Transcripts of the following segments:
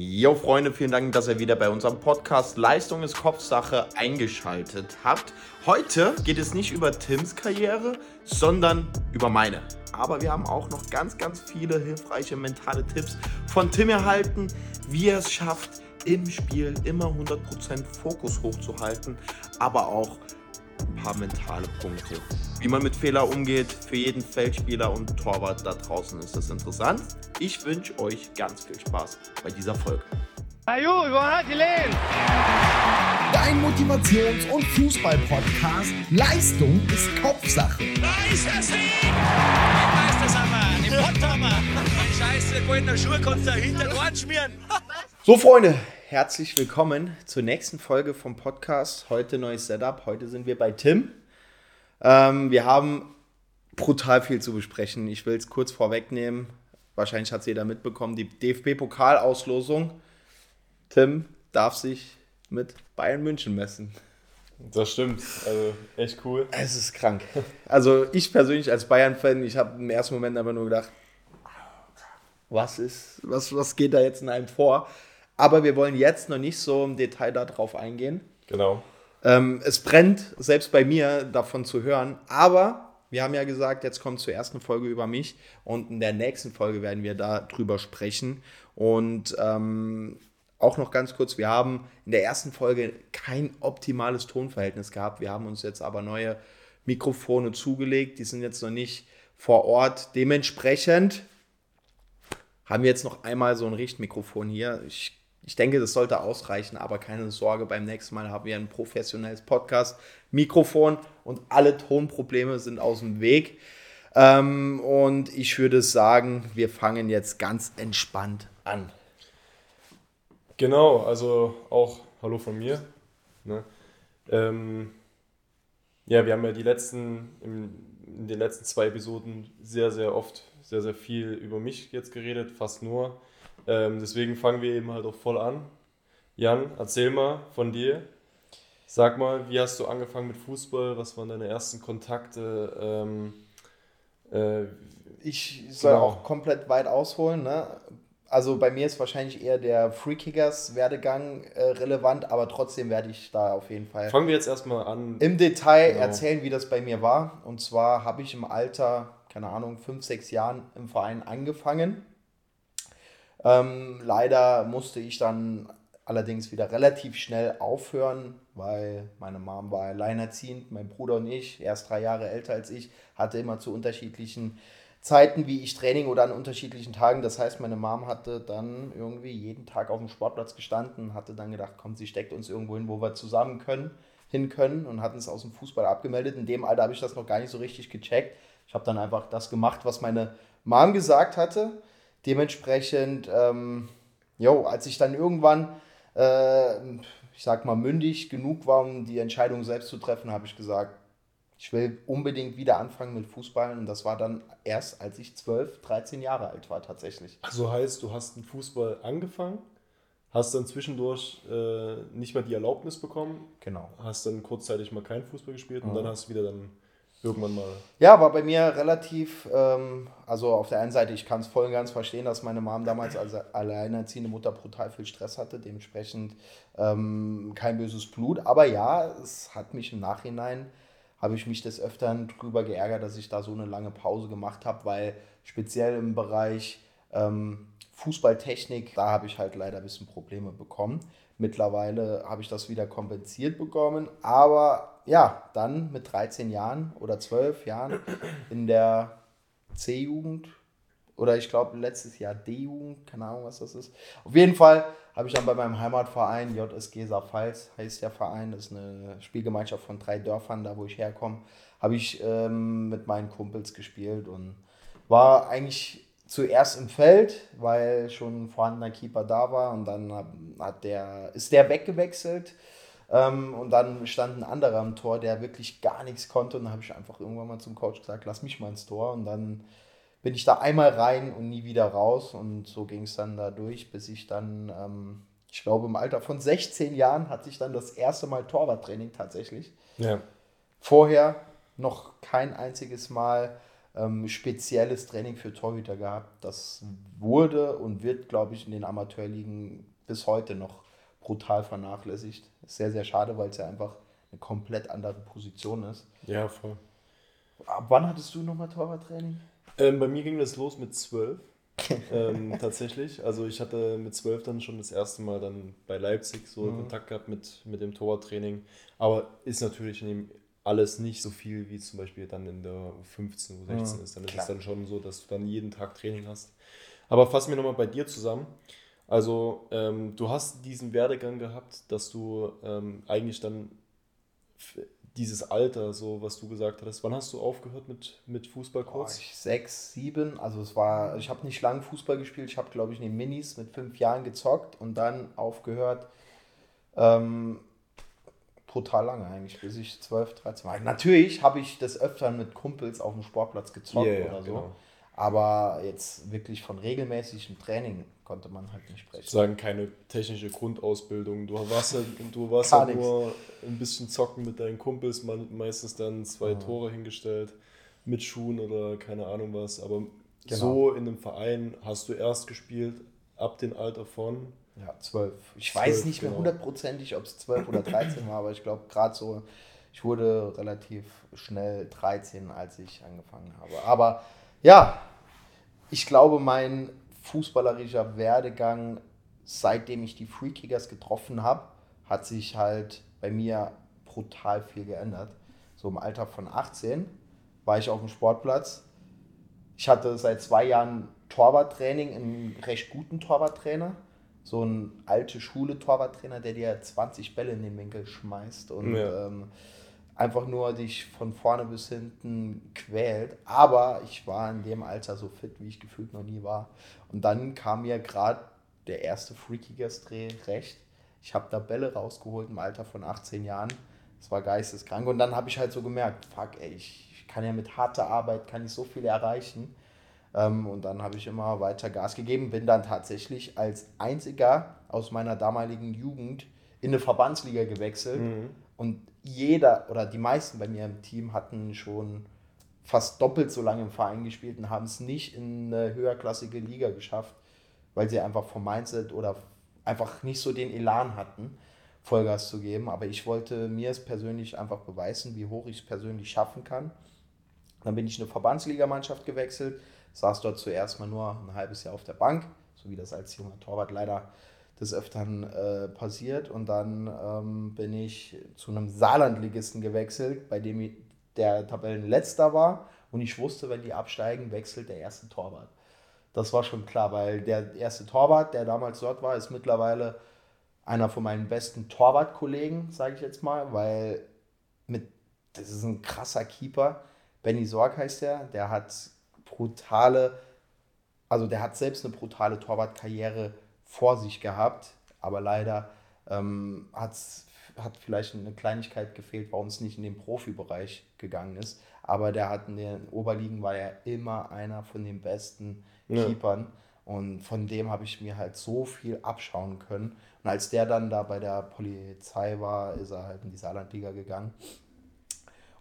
Jo Freunde, vielen Dank, dass ihr wieder bei unserem Podcast Leistung ist Kopfsache eingeschaltet habt. Heute geht es nicht über Tims Karriere, sondern über meine. Aber wir haben auch noch ganz, ganz viele hilfreiche mentale Tipps von Tim erhalten, wie er es schafft, im Spiel immer 100% Fokus hochzuhalten, aber auch ein paar mentale Punkte. Wie man mit Fehler umgeht, für jeden Feldspieler und Torwart da draußen ist das interessant. Ich wünsche euch ganz viel Spaß bei dieser Folge. Dein Motivations- und Fußball-Podcast Leistung ist Kopfsache. Da ist der Sieg! Ich weiß das aber, im Potthammer. Scheiße, goldene Schuhe kannst du hinter Ohren schmieren. So Freunde, herzlich willkommen zur nächsten Folge vom Podcast. Heute neues Setup. Heute sind wir bei Tim. Ähm, wir haben brutal viel zu besprechen. Ich will es kurz vorwegnehmen. Wahrscheinlich hat es jeder mitbekommen. Die DFB-Pokalauslosung. Tim darf sich mit Bayern München messen. Das stimmt. Also echt cool. Es ist krank. Also ich persönlich als Bayern-Fan, ich habe im ersten Moment einfach nur gedacht, was ist, was, was geht da jetzt in einem vor? Aber wir wollen jetzt noch nicht so im Detail darauf eingehen. Genau. Ähm, es brennt, selbst bei mir, davon zu hören. Aber wir haben ja gesagt, jetzt kommt zur ersten Folge über mich und in der nächsten Folge werden wir darüber sprechen. Und ähm, auch noch ganz kurz, wir haben in der ersten Folge kein optimales Tonverhältnis gehabt. Wir haben uns jetzt aber neue Mikrofone zugelegt. Die sind jetzt noch nicht vor Ort. Dementsprechend haben wir jetzt noch einmal so ein Richtmikrofon hier. Ich, ich denke, das sollte ausreichen, aber keine Sorge, beim nächsten Mal haben wir ein professionelles Podcast-Mikrofon und alle Tonprobleme sind aus dem Weg. Ähm, und ich würde sagen, wir fangen jetzt ganz entspannt an. Genau, also auch Hallo von mir. Ne? Ähm, ja, wir haben ja die letzten, in den letzten zwei Episoden sehr, sehr oft, sehr, sehr viel über mich jetzt geredet, fast nur. Ähm, deswegen fangen wir eben halt auch voll an. Jan, erzähl mal von dir. Sag mal, wie hast du angefangen mit Fußball? Was waren deine ersten Kontakte? Ähm, äh, Ich soll Genau. auch komplett weit ausholen. Ne? Also bei mir ist wahrscheinlich eher der Free Kickers Werdegang äh, relevant, aber trotzdem werde ich da auf jeden Fall fangen wir jetzt erstmal an. im Detail Genau. erzählen, wie das bei mir war. Und zwar habe ich im Alter, keine Ahnung, fünf, sechs Jahren im Verein angefangen. Ähm, leider musste ich dann allerdings wieder relativ schnell aufhören, weil meine Mom war alleinerziehend, mein Bruder und ich, er ist drei Jahre älter als ich, hatte immer zu unterschiedlichen Zeiten, wie ich Training oder an unterschiedlichen Tagen. Das heißt, meine Mom hatte dann irgendwie jeden Tag auf dem Sportplatz gestanden, hatte dann gedacht, komm, sie steckt uns irgendwo hin, wo wir zusammen können, hin können und hat uns aus dem Fußball abgemeldet. In dem Alter habe ich das noch gar nicht so richtig gecheckt. Ich habe dann einfach das gemacht, was meine Mom gesagt hatte. Dementsprechend, ähm, jo, als ich dann irgendwann, äh, ich sag mal, mündig genug war, um die Entscheidung selbst zu treffen, habe ich gesagt, ich will unbedingt wieder anfangen mit Fußball. Und das war dann erst, als ich 12, 13 Jahre alt war tatsächlich. Also heißt, du hast den Fußball angefangen, hast dann zwischendurch äh, nicht mehr die Erlaubnis bekommen, Genau. hast dann kurzzeitig mal keinen Fußball gespielt und dann hast du wieder dann irgendwann mal. Ja, war bei mir relativ, ähm, also auf der einen Seite, ich kann es voll und ganz verstehen, dass meine Mom damals als alleinerziehende Mutter brutal viel Stress hatte, dementsprechend ähm, kein böses Blut. Aber ja, es hat mich im Nachhinein, habe ich mich des Öfteren drüber geärgert, dass ich da so eine lange Pause gemacht habe, weil speziell im Bereich ähm, Fußballtechnik, da habe ich halt leider ein bisschen Probleme bekommen. Mittlerweile habe ich das wieder kompensiert bekommen, aber ja, dann mit 13 Jahren oder 12 Jahren in der C-Jugend oder ich glaube letztes Jahr D-Jugend, keine Ahnung, was das ist. Auf jeden Fall habe ich dann bei meinem Heimatverein, JSG Saarpfalz heißt der Verein, das ist eine Spielgemeinschaft von drei Dörfern, da wo ich herkomme, habe ich ähm, mit meinen Kumpels gespielt und war eigentlich zuerst im Feld, weil schon ein vorhandener Keeper da war und dann hat der, ist der weggewechselt ähm, und dann stand ein anderer am Tor, der wirklich gar nichts konnte und dann habe ich einfach irgendwann mal zum Coach gesagt, lass mich mal ins Tor und dann bin ich da einmal rein und nie wieder raus und so ging es dann da durch, bis ich dann, ähm, ich glaube im Alter von 16 Jahren hatte ich dann das erste Mal Torwarttraining tatsächlich Ja. vorher noch kein einziges Mal ähm, spezielles Training für Torhüter gehabt. Das wurde und wird, glaube ich, in den Amateurligen bis heute noch brutal vernachlässigt. Sehr, sehr schade, weil es ja einfach eine komplett andere Position ist. Ja, voll. Ab wann hattest du nochmal Torwarttraining? Ähm, bei mir ging das los mit zwölf. ähm, tatsächlich. Also ich hatte mit zwölf dann schon das erste Mal dann bei Leipzig so Mhm. Kontakt gehabt mit, mit dem Torwarttraining. Aber ist natürlich in dem alles nicht so viel wie zum Beispiel dann in der U15, U16 Mhm, ist. Dann ist klar. es dann schon so, dass du dann jeden Tag Training hast. Aber fassen wir nochmal bei dir zusammen. Also ähm, du hast diesen Werdegang gehabt, dass du ähm, eigentlich dann dieses Alter, so was du gesagt hattest, wann hast du aufgehört mit, mit Fußball kurz? ich sechs, sieben, also es war, ich habe nicht lange Fußball gespielt, ich habe glaube ich in den Minis mit fünf Jahren gezockt und dann aufgehört. Ähm, brutal lange eigentlich, bis ich 12, 13 war. Natürlich habe ich des Öfteren mit Kumpels auf dem Sportplatz gezockt Ja, ja, oder so, genau. aber jetzt wirklich von regelmäßigem Training konnte man halt nicht sprechen. sagen keine technische Grundausbildung. Du warst ja, du warst ja nur ein bisschen zocken mit deinen Kumpels, meistens dann zwei Mhm. Tore hingestellt mit Schuhen oder keine Ahnung was. Aber Genau. so in einem Verein hast du erst gespielt ab dem Alter von. Ja, 12. Ich 12, weiß nicht mehr genau. hundertprozentig, ob es 12 oder 13 war, aber ich glaube gerade so, ich wurde relativ schnell 13, als ich angefangen habe. Aber ja, ich glaube, mein fußballerischer Werdegang, seitdem ich die Freekickers getroffen habe, hat sich halt bei mir brutal viel geändert. So im Alter von 18 war ich auf dem Sportplatz. Ich hatte seit zwei Jahren Torwarttraining, einen recht guten Torwarttrainer. So ein alte Schule Torwarttrainer, der dir 20 Bälle in den Winkel schmeißt und Ja. ähm, einfach nur dich von vorne bis hinten quält. Aber ich war in dem Alter so fit, wie ich gefühlt noch nie war. Und dann kam mir gerade der erste Freakigas-Dreh recht. Ich habe da Bälle rausgeholt im Alter von 18 Jahren. Das war geisteskrank. Und dann habe ich halt so gemerkt, fuck, ey, ich ich kann ja mit harter Arbeit, kann ich so viel erreichen. Ähm, und dann habe ich immer weiter Gas gegeben, bin dann tatsächlich als einziger aus meiner damaligen Jugend in eine Verbandsliga gewechselt. Und jeder oder die meisten bei mir im Team hatten schon fast doppelt so lange im Verein gespielt und haben es nicht in eine höherklassige Liga geschafft, weil sie einfach vom Mindset oder einfach nicht so den Elan hatten, Vollgas zu geben. Aber ich wollte mir es persönlich einfach beweisen, wie hoch ich es persönlich schaffen kann. Dann bin ich in eine Verbandsligamannschaft gewechselt, saß dort zuerst mal nur ein halbes Jahr auf der Bank, so wie das als junger Torwart leider des Öfteren äh, passiert. Und dann ähm, bin ich zu einem Saarlandligisten gewechselt, bei dem der Tabellenletzter war. Und ich wusste, wenn die absteigen, wechselt der erste Torwart. Das war schon klar, weil der erste Torwart, der damals dort war, ist mittlerweile einer von meinen besten Torwartkollegen, sage ich jetzt mal, weil mit, das ist ein krasser Keeper. Benny Sorg heißt der, der hat brutale, also der hat selbst eine brutale Torwartkarriere vor sich gehabt, aber leider ähm, hat's, hat vielleicht eine Kleinigkeit gefehlt, warum es nicht in den Profibereich gegangen ist. Aber der hat in den Oberligen war er immer einer von den besten Ja. Keepern. Und von dem habe ich mir halt so viel abschauen können. Und als der dann da bei der Polizei war, ist er halt in die Saarlandliga gegangen.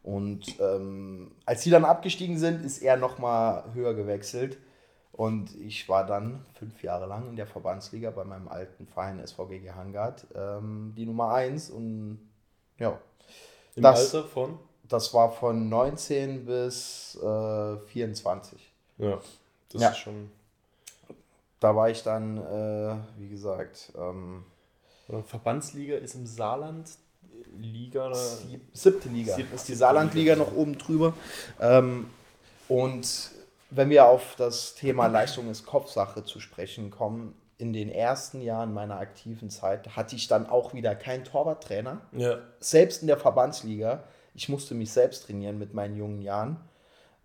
Und ähm, als die dann abgestiegen sind, ist er nochmal höher gewechselt. Und ich war dann fünf Jahre lang in der Verbandsliga bei meinem alten Verein SVG Hangard, ähm, die Nummer 1. Und ja, Im Das- Alter von? das war von 19 bis äh, 24. Ja, das Ja. ist schon. Da war ich dann, äh, wie gesagt, ähm, Verbandsliga ist im Saarland Liga. sieb- siebte Liga. Sieb- ist die Saarlandliga Liga. noch oben drüber. Ähm, und wenn wir auf das Thema Leistung ist Kopfsache zu sprechen kommen, in den ersten Jahren meiner aktiven Zeit hatte ich dann auch wieder keinen Torwarttrainer. Ja, Selbst in der Verbandsliga. Ich musste mich selbst trainieren mit meinen jungen Jahren.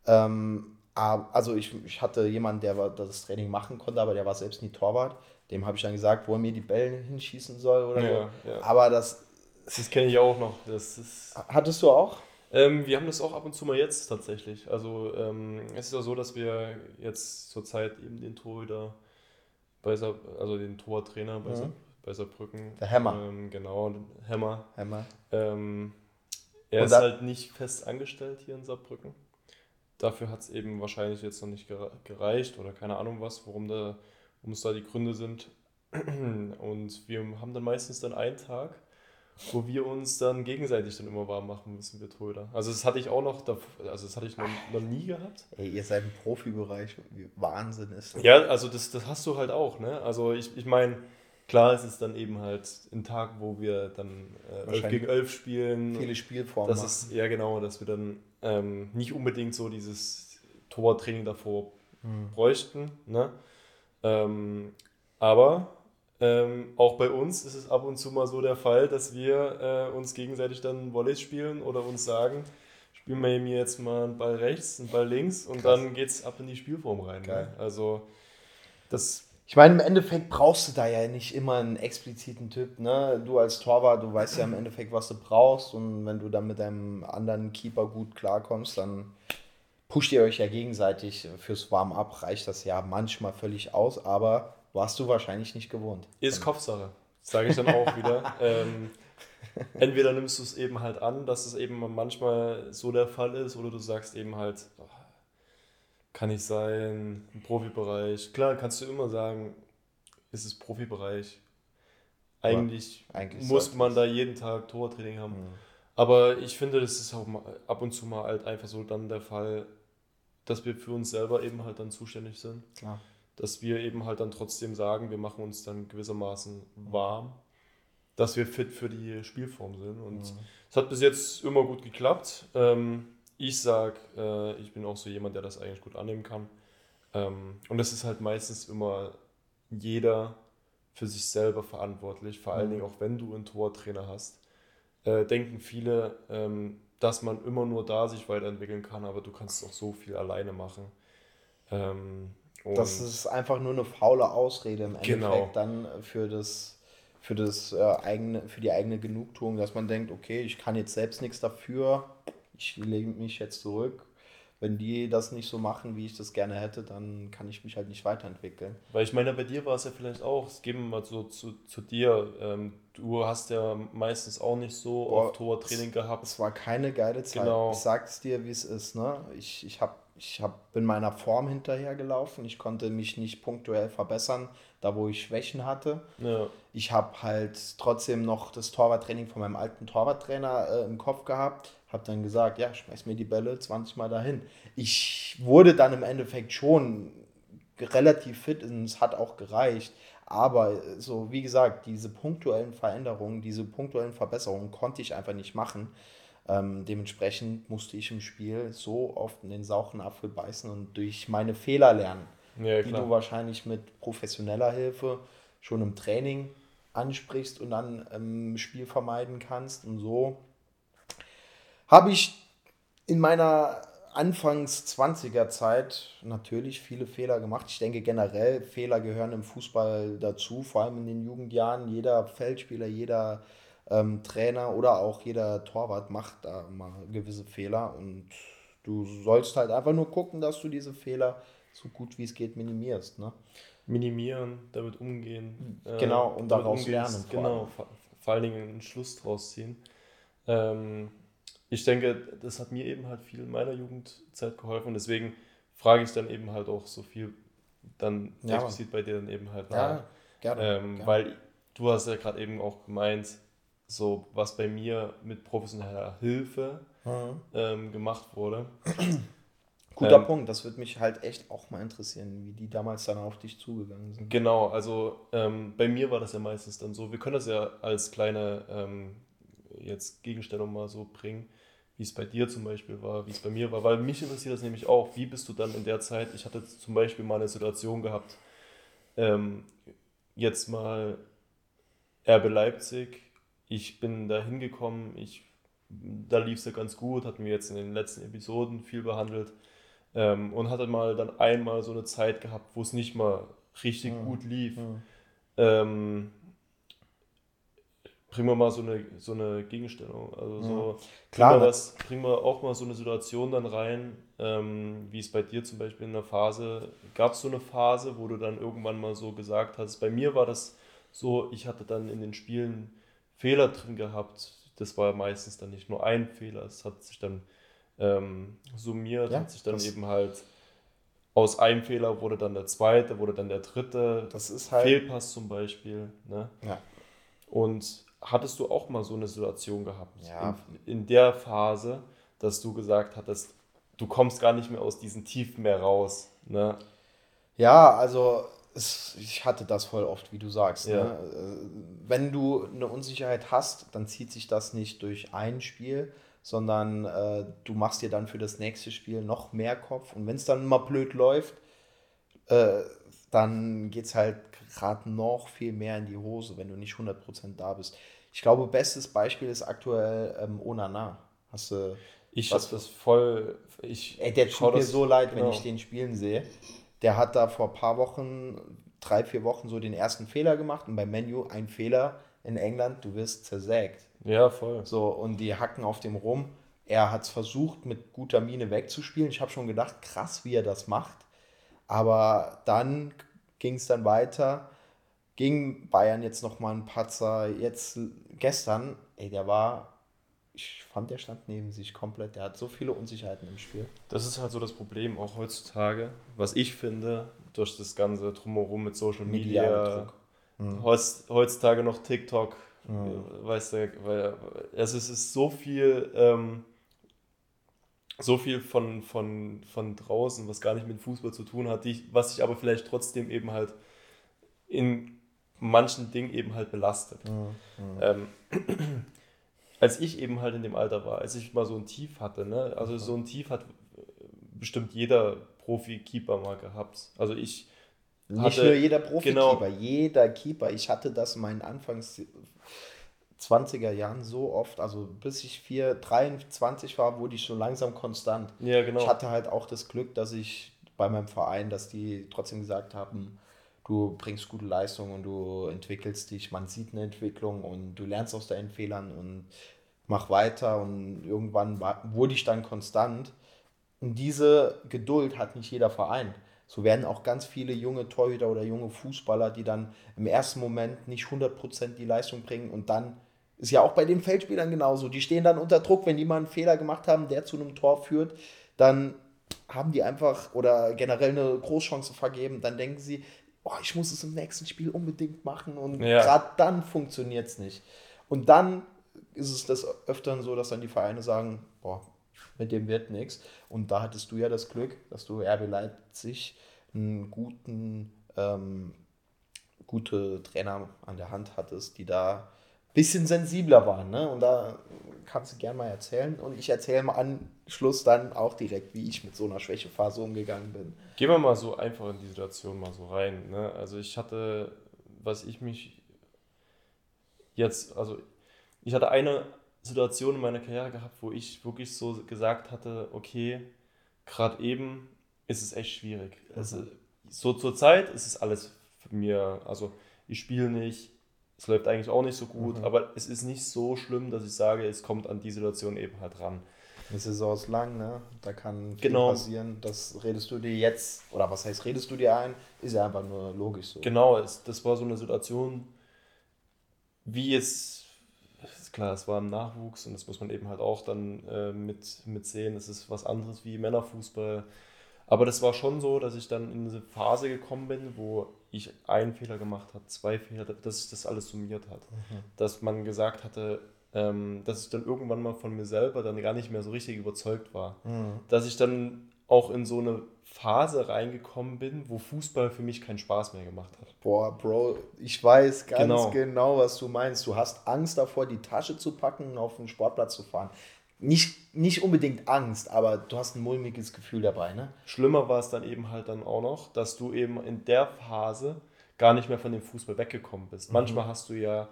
Ähm, also ich, ich hatte jemanden, der das Training machen konnte, aber der war selbst nie Torwart. Dem habe ich dann gesagt, wo er mir die Bälle hinschießen soll oder Ja, so. ja. Aber das das kenne ich auch noch. Das ist, hattest du auch? ähm, wir haben das auch ab und zu mal jetzt tatsächlich. Also ähm, es ist ja so, dass wir jetzt zurzeit eben den Torhüter bei Saar, also den Tortrainer bei, Mhm. Saar, bei Saarbrücken. Der Hammer. Ähm, genau, Hammer. Hammer. Ähm, er Und ist halt nicht fest angestellt hier in Saarbrücken. dafür hat es eben wahrscheinlich jetzt noch nicht gere- gereicht oder keine Ahnung was, warum da, warum es da die Gründe sind. Und wir haben dann meistens dann einen Tag, wo wir uns dann gegenseitig dann immer warm machen müssen, wir Tröder. Also das hatte ich auch noch, also das hatte ich noch, noch nie gehabt. Ey, ihr seid im Profibereich, wie Wahnsinn ist. das. Ja, also das, das hast du halt auch, ne? Also ich, ich meine, klar ist es dann eben halt ein Tag, wo wir dann äh, 11 Wahrscheinlich gegen 11 spielen. Viele Spielformen. Das ist, ja genau, dass wir dann ähm, nicht unbedingt so dieses Tortraining davor Hm. bräuchten. Ne? Ähm, aber ähm, auch bei uns ist es ab und zu mal so der Fall, dass wir äh, uns gegenseitig dann Volleys spielen oder uns sagen, spielen wir mir jetzt mal einen Ball rechts, einen Ball links und Krass. dann geht es ab in die Spielform rein. Ne? Also das Ich meine, im Endeffekt brauchst du da ja nicht immer einen expliziten Typ. Ne? Du als Torwart, du weißt ja im Endeffekt, was du brauchst. Und wenn du dann mit deinem anderen Keeper gut klarkommst, dann pusht ihr euch ja gegenseitig fürs Warm-up. Reicht das ja manchmal völlig aus, aber warst du wahrscheinlich nicht gewohnt. Ist Kopfsache, sage ich dann auch wieder. ähm, entweder nimmst du es eben halt an, dass es eben manchmal so der Fall ist, oder du sagst eben halt, oh, kann nicht sein, im Profibereich. Klar, kannst du immer sagen, ist es Profibereich. Eigentlich, eigentlich muss man da jeden Tag Tortraining haben. Mhm. Aber ich finde, das ist auch mal, ab und zu mal halt einfach so dann der Fall, dass wir für uns selber eben halt dann zuständig sind Klar. Dass wir eben halt dann trotzdem sagen, wir machen uns dann gewissermaßen warm, dass wir fit für die Spielform sind. Und es hat bis jetzt immer gut geklappt. Ähm, ich sag, äh, ich bin auch so jemand, der das eigentlich gut annehmen kann. Ähm, und es ist halt meistens immer jeder für sich selber verantwortlich, vor allen Mhm. Dingen auch wenn du einen Tortrainer hast. Äh, denken viele, ähm, dass man immer nur da sich weiterentwickeln kann, aber du kannst auch so viel alleine machen. Ähm, Das und- ist einfach nur eine faule Ausrede im Endeffekt Genau. dann für das, für das äh, eigene, für die eigene Genugtuung, dass man denkt, okay, ich kann jetzt selbst nichts dafür, ich lege mich jetzt zurück. Wenn die das nicht so machen, wie ich das gerne hätte, dann kann ich mich halt nicht weiterentwickeln. Weil ich meine, bei dir war es ja vielleicht auch, es geben wir mal so zu, zu dir, ähm, du hast ja meistens auch nicht so Boah, oft Tortraining gehabt. Es war keine geile Zeit. Genau. Ich sag's dir, wie es ist. Ne? Ich, ich, hab, ich hab, bin meiner Form hinterhergelaufen. Ich konnte mich nicht punktuell verbessern, da wo ich Schwächen hatte. Ja, Ich habe halt trotzdem noch das Torwarttraining von meinem alten Torwarttrainer äh, im Kopf gehabt. Habe dann gesagt, ja, schmeiß mir die Bälle 20 Mal dahin. Ich wurde dann im Endeffekt schon relativ fit und es hat auch gereicht. Aber so, wie gesagt, diese punktuellen Veränderungen, diese punktuellen Verbesserungen konnte ich einfach nicht machen. Ähm, dementsprechend musste ich im Spiel so oft in den sauren Apfel beißen und durch meine Fehler lernen ja die du wahrscheinlich mit professioneller Hilfe schon im Training ansprichst und dann im Spiel vermeiden kannst. Und so habe ich in meiner Anfangs 20er Zeit natürlich viele Fehler gemacht. Ich denke generell, Fehler gehören im Fußball dazu, vor allem in den Jugendjahren. Jeder Feldspieler, jeder ähm, Trainer oder auch jeder Torwart macht da mal gewisse Fehler und du sollst halt einfach nur gucken, dass du diese Fehler so gut wie es geht minimierst. Ne? Minimieren, damit umgehen. äh, Genau, und damit daraus umgehen, lernen vor Genau, vor, vor allen Dingen einen Schluss draus ziehen. Ähm, ich denke, das hat mir eben halt viel in meiner Jugendzeit geholfen und deswegen frage ich dann eben halt auch so viel dann Ja, explizit bei dir dann eben halt nach. Ja, gerne. Ähm, gerne. Weil du hast ja gerade eben auch gemeint, so was bei mir mit professioneller Hilfe Mhm. ähm, gemacht wurde. Guter ähm, Punkt, das würde mich halt echt auch mal interessieren, wie die damals dann auf dich zugegangen sind. Genau, also ähm, bei mir war das ja meistens dann so, wir können das ja als kleine ähm, jetzt Gegenstellung mal so bringen, wie es bei dir zum Beispiel war, wie es bei mir war, weil mich interessiert das nämlich auch, wie bist du dann in der Zeit, ich hatte zum Beispiel mal eine Situation gehabt, ähm, jetzt mal RB Leipzig, ich bin da hingekommen, ich, da lief es ja ganz gut, hatten wir jetzt in den letzten Episoden viel behandelt ähm, und hatte mal dann einmal so eine Zeit gehabt, wo es nicht mal richtig Mhm. gut lief. Mhm. Ähm, bringen wir mal so eine, so eine Gegenstellung. Also so, Klar, bringen, wir das, bringen wir auch mal so eine Situation dann rein, ähm, wie es bei dir zum Beispiel in der Phase, gab es so eine Phase, wo du dann irgendwann mal so gesagt hast, bei mir war das so, ich hatte dann in den Spielen Fehler drin gehabt. Das war meistens dann nicht nur ein Fehler, es hat sich dann ähm, summiert, Ja, hat sich dann eben halt aus einem Fehler wurde dann der zweite, wurde dann der dritte. Das ist halt. Fehlpass zum Beispiel. Ne? Ja. Und hattest du auch mal so eine Situation gehabt, Ja. in, in der Phase, dass du gesagt hattest, du kommst gar nicht mehr aus diesen Tiefen mehr raus. Ne? Ja, also es, ich hatte das voll oft, wie du sagst. Ja. Ne? Wenn du eine Unsicherheit hast, dann zieht sich das nicht durch ein Spiel, sondern äh, du machst dir dann für das nächste Spiel noch mehr Kopf. Und wenn es dann mal blöd läuft, äh, dann geht es halt gerade noch viel mehr in die Hose, wenn du nicht 100% da bist. Ich glaube, bestes Beispiel ist aktuell ähm, Onana. Hast du Ich Was- das voll. Ich Ey, der tut mir so leid, wenn genau. ich den spielen sehe. Der hat da vor ein paar Wochen, drei, vier Wochen so den ersten Fehler gemacht und beim Menu ein Fehler in England, du wirst zersägt. Ja, voll. So, und die hacken auf dem rum. Er hat es versucht, mit guter Miene wegzuspielen. Ich habe schon gedacht, krass, wie er das macht. Aber dann ging es dann weiter. Ging Bayern jetzt nochmal ein Patzer. Jetzt gestern, ey, der war, ich fand, der stand neben sich komplett. Der hat so viele Unsicherheiten im Spiel. Das ist halt so das Problem auch heutzutage, was ich finde, durch das ganze Drumherum mit Social Media. Mhm. Heutz- Heutzutage noch TikTok, äh, weißt du, weil also es ist so viel, ähm, so viel von, von, von draußen, was gar nicht mit Fußball zu tun hat, die, was sich aber vielleicht trotzdem eben halt in manchen Dingen eben halt belastet. Ähm, als ich eben halt in dem Alter war, als ich mal so ein Tief hatte, ne? also so ein Tief hat äh, bestimmt jeder Profi-Keeper mal gehabt. Also ich Nicht hatte- nur jeder Profi-Keeper, genau. jeder Keeper. Ich hatte das in meinen Anfangs 20er Jahren so oft, also bis ich 4, 23 war, wurde ich so langsam konstant. Ja, genau. Ich hatte halt auch das Glück, dass ich bei meinem Verein, dass die trotzdem gesagt haben, du bringst gute Leistung und du entwickelst dich, man sieht eine Entwicklung und du lernst aus deinen Fehlern und mach weiter und irgendwann wurde ich dann konstant. Und diese Geduld hat nicht jeder Verein. So werden auch ganz viele junge Torhüter oder junge Fußballer, die dann im ersten Moment nicht 100% die Leistung bringen und dann ist ja auch bei den Feldspielern genauso. Die stehen dann unter Druck, wenn die mal einen Fehler gemacht haben, der zu einem Tor führt, dann haben die einfach oder generell eine Großchance vergeben. Dann denken sie, oh, ich muss es im nächsten Spiel unbedingt machen und Ja. gerade dann funktioniert es nicht. Und dann ist es des Öfteren so, dass dann die Vereine sagen, boah, mit dem wird nichts. Und da hattest du ja das Glück, dass du RB Leipzig einen guten, ähm, gute Trainer an der Hand hattest, die da bisschen sensibler waren. Ne? Und da kannst du gerne mal erzählen. Und ich erzähle im Anschluss dann auch direkt, wie ich mit so einer Schwächephase umgegangen bin. Gehen wir mal so einfach in die Situation mal so rein. Ne? Also ich hatte, was ich mich jetzt, also ich hatte eine Situation in meiner Karriere gehabt, wo ich wirklich so gesagt hatte, okay, gerade eben ist es echt schwierig. Also, so zur Zeit ist es alles für mir, also ich spiele nicht, es läuft eigentlich auch nicht so gut, aber es ist nicht so schlimm, dass ich sage, es kommt an die Situation eben halt ran. Die Saison ist lang, ne? Da kann viel Genau. passieren. Das redest du dir jetzt, oder was heißt, redest du dir ein? Ist ja einfach nur logisch so. Genau, es, das war so eine Situation, wie es, ist klar, es war im Nachwuchs und das muss man eben halt auch dann äh, mit, mit sehen. Es ist was anderes wie Männerfußball. Aber das war schon so, dass ich dann in diese Phase gekommen bin, wo ich einen Fehler gemacht habe, zwei Fehler, dass sich das alles summiert hat. Dass man gesagt hatte, ähm, dass ich dann irgendwann mal von mir selber dann gar nicht mehr so richtig überzeugt war. Dass ich dann auch in so eine Phase reingekommen bin, wo Fußball für mich keinen Spaß mehr gemacht hat. Boah, Bro, ich weiß ganz Genau. genau. was du meinst. Du hast Angst davor, die Tasche zu packen und auf den Sportplatz zu fahren. Nicht, nicht unbedingt Angst, aber du hast ein mulmiges Gefühl dabei, ne? Schlimmer war es dann eben halt dann auch noch, dass du eben in der Phase gar nicht mehr von dem Fußball weggekommen bist. Manchmal hast du ja,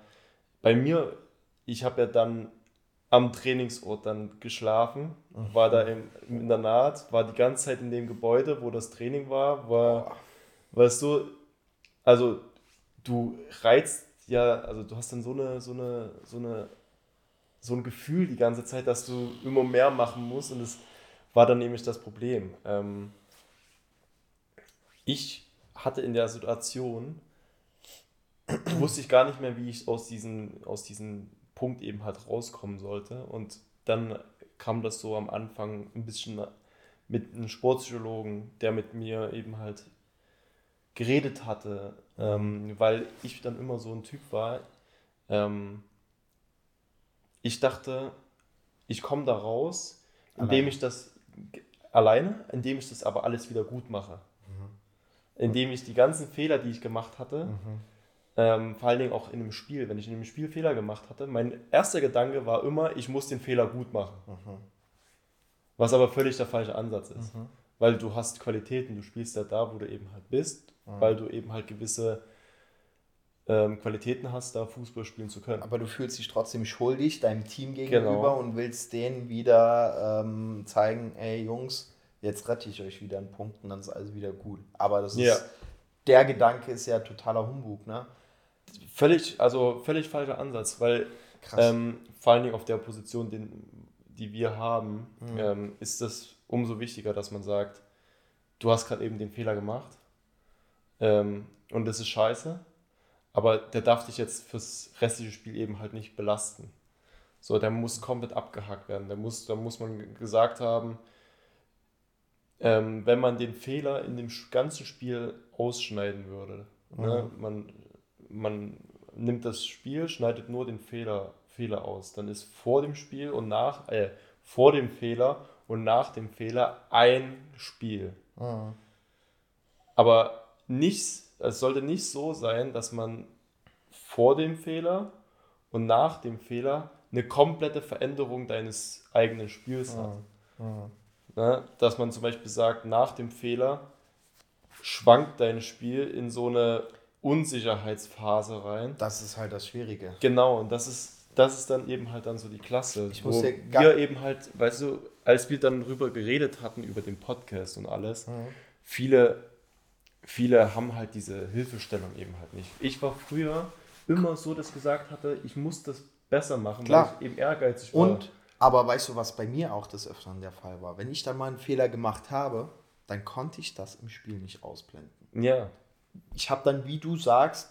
bei mir, ich habe ja dann am Trainingsort dann geschlafen, war da im, im Internat, war die ganze Zeit in dem Gebäude, wo das Training war, war, weißt du, also du reizt ja, also du hast dann so eine, so eine, so eine, so ein Gefühl die ganze Zeit, dass du immer mehr machen musst und es war dann nämlich das Problem. Ähm, ich hatte in der Situation, wusste ich gar nicht mehr, wie ich aus diesem aus diesem Punkt eben halt rauskommen sollte. Und dann kam das so am Anfang ein bisschen mit einem Sportpsychologen, der mit mir eben halt geredet hatte, ähm, weil ich dann immer so ein Typ war. Ähm, ich dachte, ich komme da raus, indem Alleine. ich das alleine, indem ich das aber alles wieder gut mache. Indem ich die ganzen Fehler, die ich gemacht hatte, ähm, vor allen Dingen auch in einem Spiel, wenn ich in einem Spiel Fehler gemacht hatte, mein erster Gedanke war immer, ich muss den Fehler gut machen. Was aber völlig der falsche Ansatz ist. Weil du hast Qualitäten, du spielst ja da, wo du eben halt bist, weil du eben halt gewisse ähm, Qualitäten hast, da Fußball spielen zu können. Aber du fühlst dich trotzdem schuldig deinem Team gegenüber Genau. und willst denen wieder ähm, zeigen, ey Jungs, jetzt rette ich euch wieder einen Punkt und dann ist alles wieder gut. Aber das Ja. ist, der Gedanke ist ja totaler Humbug, ne? Völlig, also völlig falscher Ansatz, weil ähm, vor allen Dingen auf der Position, den, die wir haben, ähm, ist das umso wichtiger, dass man sagt, du hast gerade eben den Fehler gemacht ähm, und das ist scheiße, aber der darf dich jetzt fürs restliche Spiel eben halt nicht belasten. So, der muss komplett abgehakt werden. Der muss, da muss man gesagt haben, ähm, wenn man den Fehler in dem ganzen Spiel ausschneiden würde, ne, man, man nimmt das Spiel, schneidet nur den Fehler, Fehler aus, dann ist vor dem Spiel und nach, äh, vor dem Fehler und nach dem Fehler ein Spiel. Aber nicht, es sollte nicht so sein, dass man vor dem Fehler und nach dem Fehler eine komplette Veränderung deines eigenen Spiels hat. Ne? Dass man zum Beispiel sagt, nach dem Fehler schwankt dein Spiel in so eine Unsicherheitsphase rein. Das ist halt das Schwierige. Genau, und das ist, das ist dann eben halt dann so die Klasse. Ich wo wir eben halt, weißt du, als wir dann drüber geredet hatten, über den Podcast und alles, Mhm. viele, viele haben halt diese Hilfestellung eben halt nicht. Ich war früher immer so, dass ich gesagt hatte, ich muss das besser machen, Klar. weil ich eben ehrgeizig war. Und, aber weißt du, was bei mir auch des Öfteren der Fall war? Wenn ich dann mal einen Fehler gemacht habe, dann konnte ich das im Spiel nicht ausblenden. ja, ich habe dann, wie du sagst,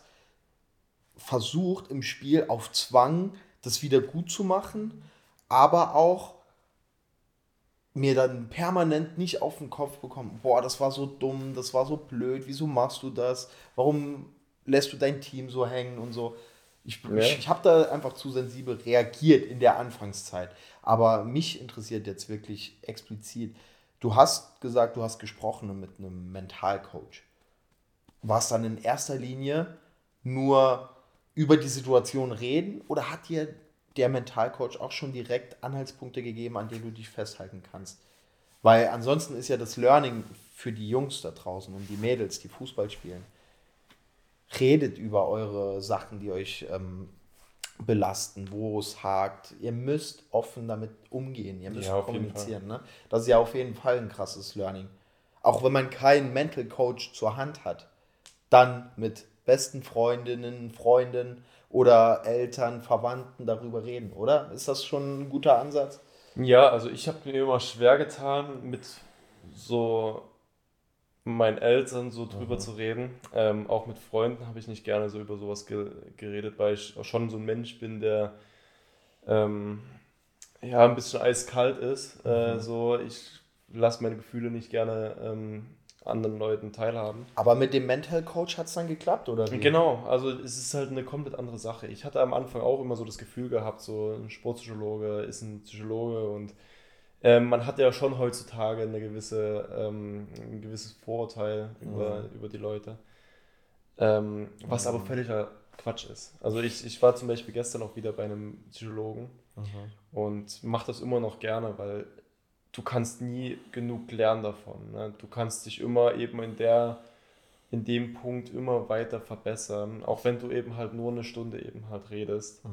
versucht im Spiel auf Zwang das wieder gut zu machen, aber auch mir dann permanent nicht auf den Kopf bekommen, boah, das war so dumm, das war so blöd, wieso machst du das, warum lässt du dein Team so hängen und so. Ich, Ja. ich, ich habe da einfach zu sensibel reagiert in der Anfangszeit. Aber mich interessiert jetzt wirklich explizit. Du hast gesagt, du hast gesprochen mit einem Mentalcoach war es dann in erster Linie nur über die Situation reden oder hat dir der Mentalcoach auch schon direkt Anhaltspunkte gegeben, an denen du dich festhalten kannst? Weil ansonsten ist ja das Learning für die Jungs da draußen und die Mädels, die Fußball spielen. Redet über eure Sachen, die euch ähm, belasten, wo es hakt. Ihr müsst offen damit umgehen, ihr müsst Ja, kommunizieren. Ne? Das ist ja auf jeden Fall ein krasses Learning. Auch wenn man keinen Mental Coach zur Hand hat, dann mit besten Freundinnen, Freunden oder Eltern, Verwandten darüber reden, oder? Ist das schon ein guter Ansatz? Ja, also ich habe mir immer schwer getan, mit so meinen Eltern so drüber zu reden. Ähm, auch mit Freunden habe ich nicht gerne so über sowas ge geredet, weil ich auch schon so ein Mensch bin, der ähm, ja ein bisschen eiskalt ist. Äh, so ich lasse meine Gefühle nicht gerne ähm, anderen Leuten teilhaben. Aber mit dem Mental Coach hat es dann geklappt, oder? wie? Genau, also es ist halt eine komplett andere Sache. Ich hatte am Anfang auch immer so das Gefühl gehabt, so ein Sportpsychologe ist ein Psychologe und ähm, man hat ja schon heutzutage eine gewisse, ähm, ein gewisses Vorurteil über, über die Leute, ähm, was aber völliger Quatsch ist. Also ich, ich war zum Beispiel gestern auch wieder bei einem Psychologen und mache das immer noch gerne, weil du kannst nie genug lernen davon. Ne? Du kannst dich immer eben in der in dem Punkt immer weiter verbessern, auch wenn du eben halt nur eine Stunde eben halt redest.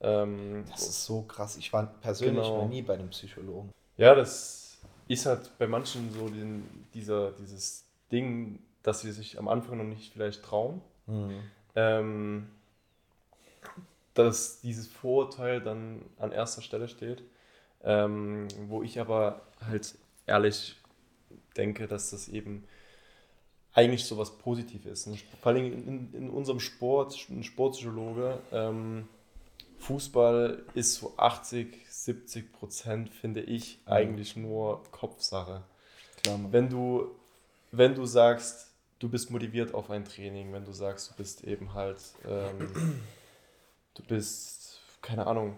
Ähm, Das ist so krass. Ich war persönlich Genau. noch nie bei einem Psychologen. ja, das ist halt bei manchen so den, dieser, dieses Ding, dass sie sich am Anfang noch nicht vielleicht trauen. Ähm, dass dieses Vorurteil dann an erster Stelle steht. Ähm, wo ich aber halt ehrlich denke, dass das eben eigentlich so was Positives ist. Vor allem in, in unserem Sport, ein Sportpsychologe, ähm, Fußball ist so 80, 70 Prozent, finde ich, eigentlich nur Kopfsache. Klar. Wenn du, wenn du sagst, du bist motiviert auf ein Training, wenn du sagst, du bist eben halt, ähm, du bist, keine Ahnung,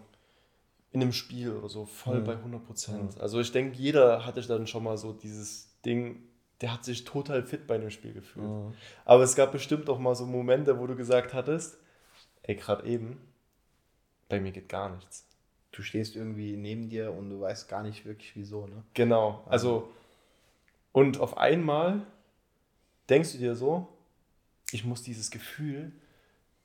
in einem Spiel oder so, voll Mhm. bei 100 Prozent. Also ich denke, jeder hatte dann schon mal so dieses Ding, der hat sich total fit bei einem Spiel gefühlt. Mhm. Aber es gab bestimmt auch mal so Momente, wo du gesagt hattest, ey, gerade eben, bei mir geht gar nichts. Du stehst irgendwie neben dir und du weißt gar nicht wirklich wieso, ne? Genau, also und auf einmal denkst du dir so, ich muss dieses Gefühl,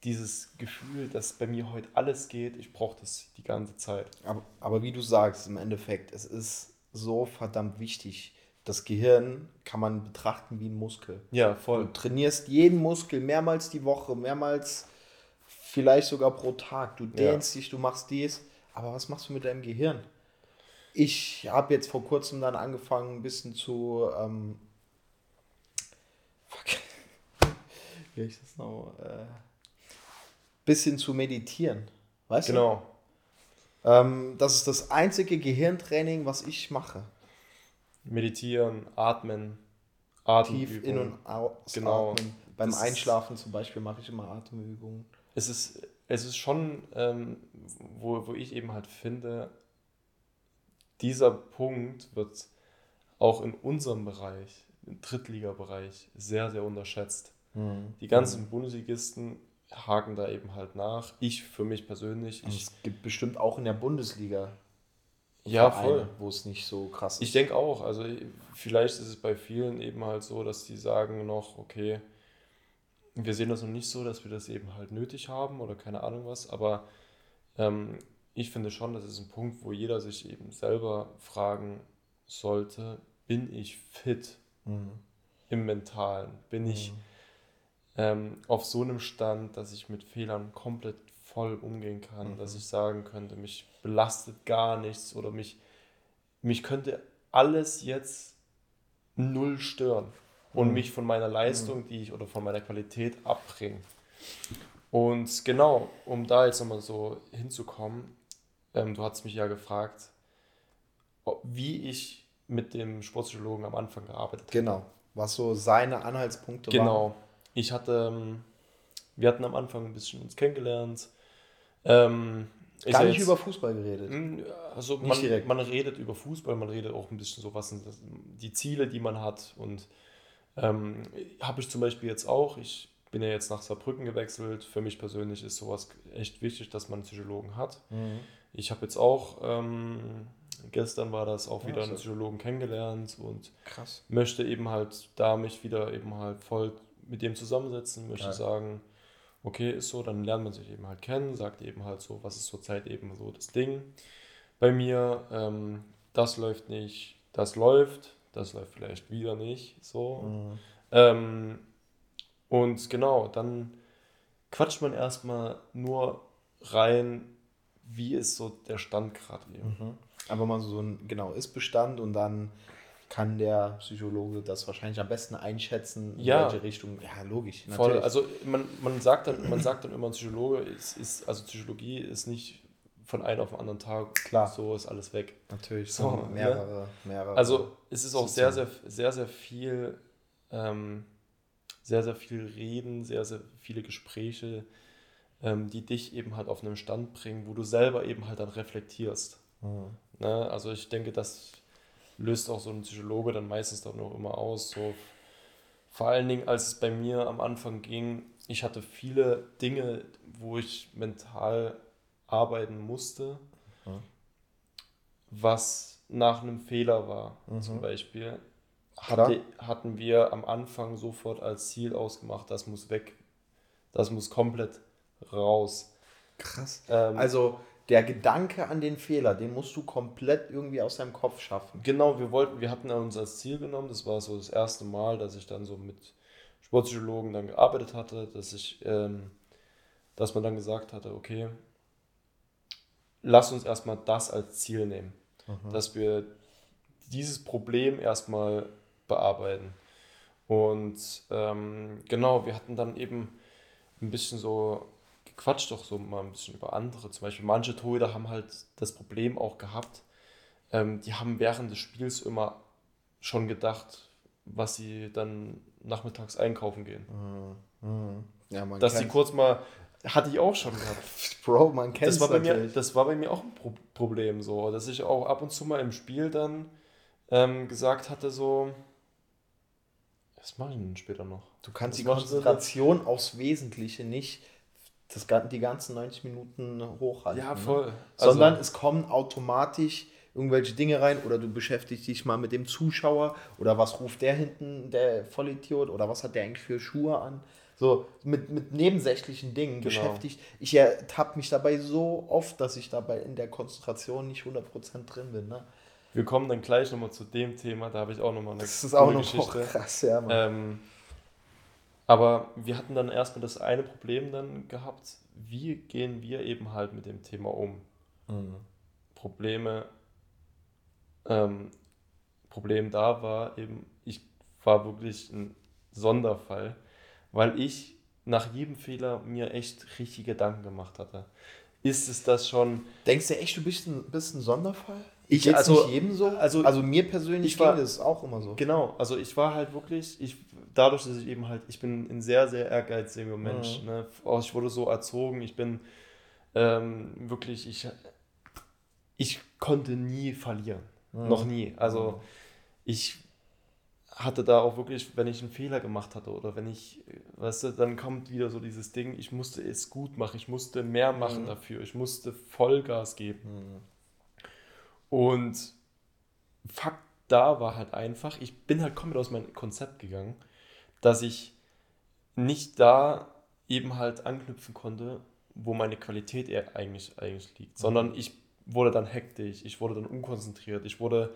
dieses Gefühl, dass bei mir heute alles geht, ich brauche das die ganze Zeit. Aber, aber wie du sagst, im Endeffekt, es ist so verdammt wichtig. Das Gehirn kann man betrachten wie ein Muskel. Ja, Du voll. trainierst jeden Muskel mehrmals die Woche, mehrmals vielleicht sogar pro Tag. Du dehnst dich, du machst dies. Aber was machst du mit deinem Gehirn? Ich habe jetzt vor kurzem dann angefangen, ein bisschen zu. Ähm, fuck. Wie heißt das noch? Äh, bisschen zu meditieren. Weißt du? Genau. Ähm, das ist das einzige Gehirntraining, was ich mache. Meditieren, atmen, Tief Atemübungen. in und aus. Genau. Atmen. Beim Das Einschlafen zum Beispiel mache ich immer Atemübungen. es ist, es ist schon, ähm, wo, wo ich eben halt finde, dieser Punkt wird auch in unserem Bereich, im Drittligabereich, sehr, sehr unterschätzt. Die ganzen Bundesligisten haken da eben halt nach. Ich für mich persönlich, Und ich, es gibt bestimmt auch in der Bundesliga ja, voll. wo es nicht so krass ist. Ich denke auch, also vielleicht ist es bei vielen eben halt so, dass die sagen noch, okay, wir sehen das noch nicht so, dass wir das eben halt nötig haben oder keine Ahnung was, aber ähm, ich finde schon, das ist ein Punkt, wo jeder sich eben selber fragen sollte, bin ich fit Mhm. im Mentalen? Bin ich ähm, auf so einem Stand, dass ich mit Fehlern komplett voll umgehen kann, dass ich sagen könnte, mich belastet gar nichts oder mich, mich könnte alles jetzt null stören und mich von meiner Leistung, die ich oder von meiner Qualität abbringen. Und genau, um da jetzt nochmal so hinzukommen, ähm, du hast mich ja gefragt, wie ich mit dem Sportpsychologen am Anfang gearbeitet habe. Genau. Was so seine Anhaltspunkte waren. Genau. Ich hatte, ähm, wir hatten am Anfang ein bisschen uns kennengelernt. Ähm, Gar nicht jetzt- über Fußball geredet. Mm, Also Nicht man, direkt. man redet über Fußball, man redet auch ein bisschen so, was sind das, die Ziele, die man hat. Und ähm, habe ich zum Beispiel jetzt auch, ich bin ja jetzt nach Saarbrücken gewechselt. Für mich persönlich ist sowas echt wichtig, dass man einen Psychologen hat. Mhm. Ich habe jetzt auch, ähm, gestern war das auch Ja, wieder einen. Psychologen kennengelernt und Krass. möchte eben halt da mich wieder eben halt voll mit dem zusammensetzen, möchte Geil. sagen, okay, ist so, dann lernt man sich eben halt kennen, sagt eben halt so, was ist zurzeit eben so das Ding bei mir, ähm, das läuft nicht, das läuft, das läuft vielleicht wieder nicht, so. Mhm. Ähm, und genau, dann quatscht man erstmal nur rein, wie ist so der Stand gerade eben. Mhm. Aber mal so ein genau Ist-Bestand und dann kann der Psychologe das wahrscheinlich am besten einschätzen, in Ja. welche Richtung. Ja, logisch. Voll, natürlich. also man, man, sagt dann, man sagt dann immer, Psychologe ist, ist, also Psychologie ist nicht von einem auf den anderen Tag, Klar. so ist alles weg. natürlich so, so, ne? mehrere, mehrere. Also es ist auch sehr, sehr, sehr, sehr viel, ähm, sehr, sehr viel Reden, sehr, sehr viele Gespräche, ähm, die dich eben halt auf einen Stand bringen, wo du selber eben halt dann reflektierst. Mhm. Ne? Also ich denke, das löst auch so ein Psychologe dann meistens dann auch immer aus. So. Vor allen Dingen, als es bei mir am Anfang ging, ich hatte viele Dinge, wo ich mental arbeiten musste, Mhm. was nach einem Fehler war. Mhm. Zum Beispiel hatte, hatten wir am Anfang sofort als Ziel ausgemacht, das muss weg, das muss komplett raus. Krass. Ähm, Also der Gedanke an den Fehler, den musst du komplett irgendwie aus deinem Kopf schaffen. Genau, wir wollten, wir hatten uns als Ziel genommen, das war so das erste Mal, dass ich dann so mit Sportpsychologen dann gearbeitet hatte, dass ich, ähm, dass man dann gesagt hatte, okay, lass uns erstmal das als Ziel nehmen, dass wir dieses Problem erstmal bearbeiten. Und ähm, genau, wir hatten dann eben ein bisschen so quatsch doch so mal ein bisschen über andere. Zum Beispiel manche Torhüter haben halt das Problem auch gehabt, ähm, die haben während des Spiels immer schon gedacht, was sie dann nachmittags einkaufen gehen. Ja, man Dass die kennt- kurz mal, hatte ich auch schon gehabt. Bro, man kennt Das war, bei mir, natürlich. das war bei mir auch ein Pro Problem so, dass ich auch ab und zu mal im Spiel dann ähm, gesagt hatte so, was mache ich denn später noch? Du kannst die Was sie denn? Konzentration aufs Wesentliche nicht das, die ganzen 90 Minuten hochhalten. Ja, ne? voll. Sondern Also- es kommen automatisch irgendwelche Dinge rein oder du beschäftigst dich mal mit dem Zuschauer oder was ruft der hinten, der Vollidiot oder was hat der eigentlich für Schuhe an. So mit, mit nebensächlichen Dingen Genau. beschäftigt. Ich ertappe mich dabei so oft, dass ich dabei in der Konzentration nicht 100% drin bin. Ne? Wir kommen dann gleich nochmal zu dem Thema, da habe ich auch nochmal eine Das ist auch noch krass, ja, Mann. Ähm, aber wir hatten dann erstmal das eine Problem dann gehabt, wie gehen wir eben halt mit dem Thema um? Mhm. Probleme, ähm, Problem da war eben, ich war wirklich ein Sonderfall, weil ich nach jedem Fehler mir echt richtig Gedanken gemacht hatte. Ist es das schon, Denkst du echt, du bist ein, bist ein Sonderfall? Ich- Geht's also- nicht jedem so? also- also mir persönlich ich war- ging das auch immer so. Genau, also ich war halt wirklich, ich, dadurch, dass ich eben halt, ich bin ein sehr, sehr ehrgeiziger Mensch. Mhm. Ne? Ich wurde so erzogen, ich bin ähm, wirklich, ich, ich konnte nie verlieren. Mhm. Noch nie. Also ich hatte da auch wirklich, wenn ich einen Fehler gemacht hatte oder wenn ich, weißt du, dann kommt wieder so dieses Ding, ich musste es gut machen, ich musste mehr machen Mhm. dafür, ich musste Vollgas geben. Und Fakt da war halt einfach, ich bin halt komplett aus meinem Konzept gegangen, dass ich nicht da eben halt anknüpfen konnte, wo meine Qualität eher eigentlich, eigentlich liegt, sondern ich wurde dann hektisch, ich wurde dann unkonzentriert, ich wurde,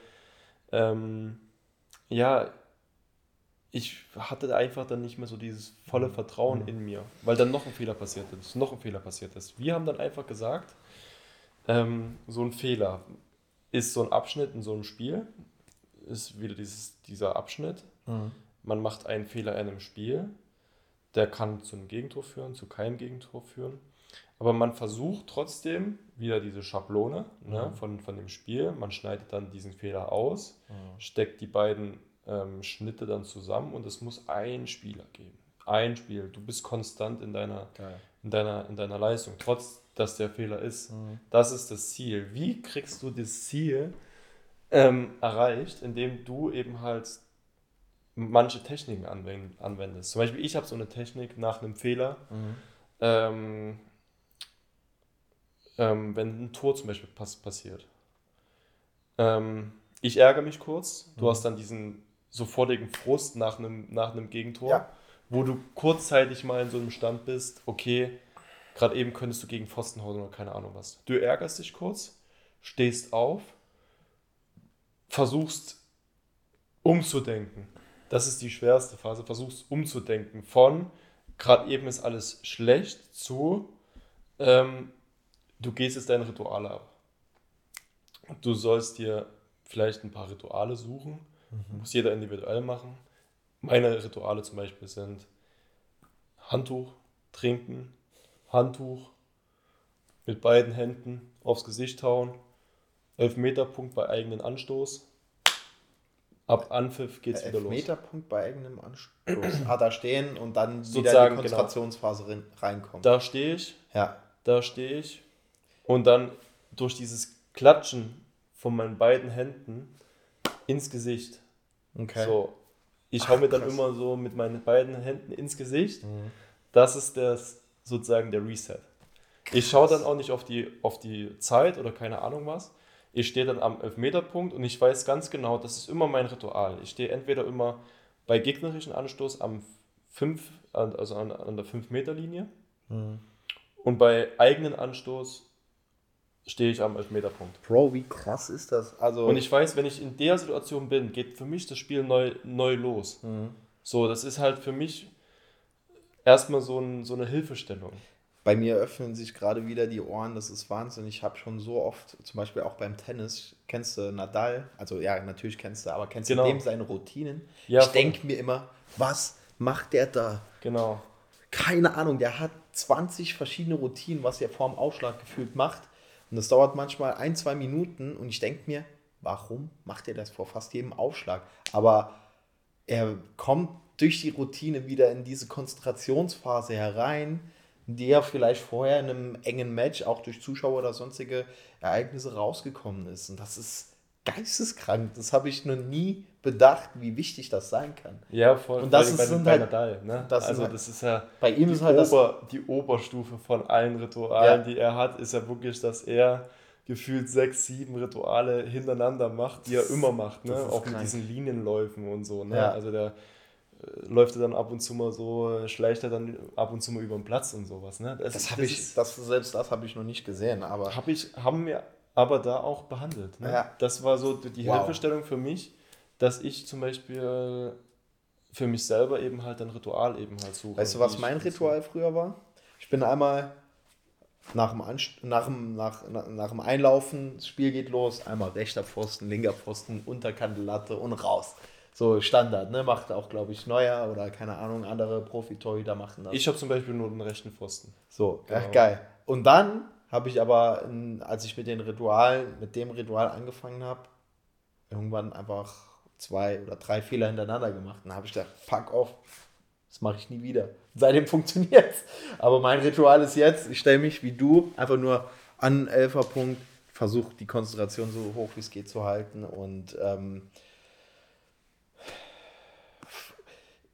ähm, ja, ich hatte einfach dann nicht mehr so dieses volle Vertrauen in mir, weil dann noch ein Fehler passiert ist, noch ein Fehler passiert ist. Wir haben dann einfach gesagt, ähm, so ein Fehler ist so ein Abschnitt in so einem Spiel, ist wieder dieses, dieser Abschnitt. Man macht einen Fehler in einem Spiel, der kann zu einem Gegentor führen, zu keinem Gegentor führen. Aber man versucht trotzdem wieder diese Schablone ne, von, von dem Spiel. Man schneidet dann diesen Fehler aus, steckt die beiden ähm, Schnitte dann zusammen und es muss ein Spieler geben. Ein Spiel. Du bist konstant in deiner, in deiner, in deiner Leistung, trotz dass der Fehler ist. Das ist das Ziel. Wie kriegst du das Ziel ähm, erreicht, indem du eben halt manche Techniken anwend anwendest? Zum Beispiel, ich habe so eine Technik nach einem Fehler, ähm, ähm, wenn ein Tor zum Beispiel pass passiert. Ähm, ich ärgere mich kurz, du hast dann diesen sofortigen Frust nach einem, nach einem Gegentor, Ja. wo du kurzzeitig mal in so einem Stand bist, okay, gerade eben könntest du gegen Pfosten hauen oder keine Ahnung was. Du ärgerst dich kurz, stehst auf, versuchst umzudenken. Das ist die schwerste Phase, versuchst umzudenken von gerade eben ist alles schlecht zu ähm, du gehst jetzt deine Rituale ab. Du sollst dir vielleicht ein paar Rituale suchen, muss jeder individuell machen. Meine Rituale zum Beispiel sind Handtuch trinken, Handtuch mit beiden Händen aufs Gesicht hauen, Elfmeterpunkt bei eigenen Anstoß. Ab Anpfiff geht's wieder los. Elfmeterpunkt bei eigenem Anstoß. ah, da stehen und dann wieder Sozusagen, in die genau. Konzentrationsphase rein, reinkommen. Da stehe ich, ja. da stehe ich und dann durch dieses Klatschen von meinen beiden Händen ins Gesicht. Okay. So, ich Ach, hau mir dann krass. immer so mit meinen beiden Händen ins Gesicht. Mhm. Das ist das sozusagen der Reset. Ich schaue dann auch nicht auf die, auf die Zeit oder keine Ahnung was. Ich stehe dann am Elfmeterpunkt und ich weiß ganz genau, das ist immer mein Ritual. Ich stehe entweder immer bei gegnerischen Anstoß am 5, also an, an der 5-Meter-Linie Mhm. und bei eigenen Anstoß stehe ich am Elfmeterpunkt. Bro, wie krass ist das? Also, Und ich weiß, wenn ich in der Situation bin, geht für mich das Spiel neu, neu los. Mhm. So, das ist halt für mich erstmal so, ein, so eine Hilfestellung. Bei mir öffnen sich gerade wieder die Ohren, das ist Wahnsinn. Ich habe schon so oft, zum Beispiel auch beim Tennis, kennst du Nadal? Also ja, natürlich kennst du, aber kennst Genau. du dem seine Routinen? Ja, ich denke mir immer, was macht der da? Genau. Keine Ahnung, der hat 20 verschiedene Routinen, was er vor dem Aufschlag gefühlt macht. Und das dauert manchmal ein, zwei Minuten und ich denke mir, warum macht er das vor fast jedem Aufschlag? Aber er kommt durch die Routine wieder in diese Konzentrationsphase herein, in die er vielleicht vorher in einem engen Match auch durch Zuschauer oder sonstige Ereignisse rausgekommen ist. Und das ist geisteskrank. Das habe ich noch nie bedacht, wie wichtig das sein kann. Ja, voll. Und das ist- bei, sind bei halt- Nadal. Ne? das also halt- das ist ja Bei ihm die, ist halt Ober, die Oberstufe von allen Ritualen, Ja. die er hat, ist ja wirklich, dass er gefühlt sechs, sieben Rituale hintereinander macht, die er immer macht. Ne? Auch mit krank. diesen Linienläufen und so. Ne? Ja. Also der läuft er dann ab und zu mal so, äh, schleicht er dann ab und zu mal über den Platz und sowas. Ne? Das habe ich, das, selbst das habe ich noch nicht gesehen, aber Hab ich, haben wir aber da auch behandelt. Ne? Ja. Das war so die Wow. Hilfestellung für mich, dass ich zum Beispiel für mich selber eben halt ein Ritual eben halt suche. Weißt du, was mein Ritual früher war? Ich bin einmal nach dem, Anst nach dem, nach, nach, nach dem Einlaufen, das Spiel geht los, einmal rechter Pfosten, linker Pfosten, Unterkante Latte und raus. So Standard, ne? Macht auch, glaube ich, Neuer oder keine Ahnung, andere Profi-Torhüter machen das. Ich habe zum Beispiel nur den rechten Pfosten. So, Genau. geil. Und dann habe ich aber, als ich mit den Ritualen, mit dem Ritual angefangen habe, irgendwann einfach zwei oder drei Fehler hintereinander gemacht. Und dann habe ich gedacht, fuck off, das mache ich nie wieder. Seitdem funktioniert Aber mein Ritual ist jetzt, ich stelle mich wie du einfach nur an Elferpunkt, versuche die Konzentration so hoch wie es geht zu halten und ähm,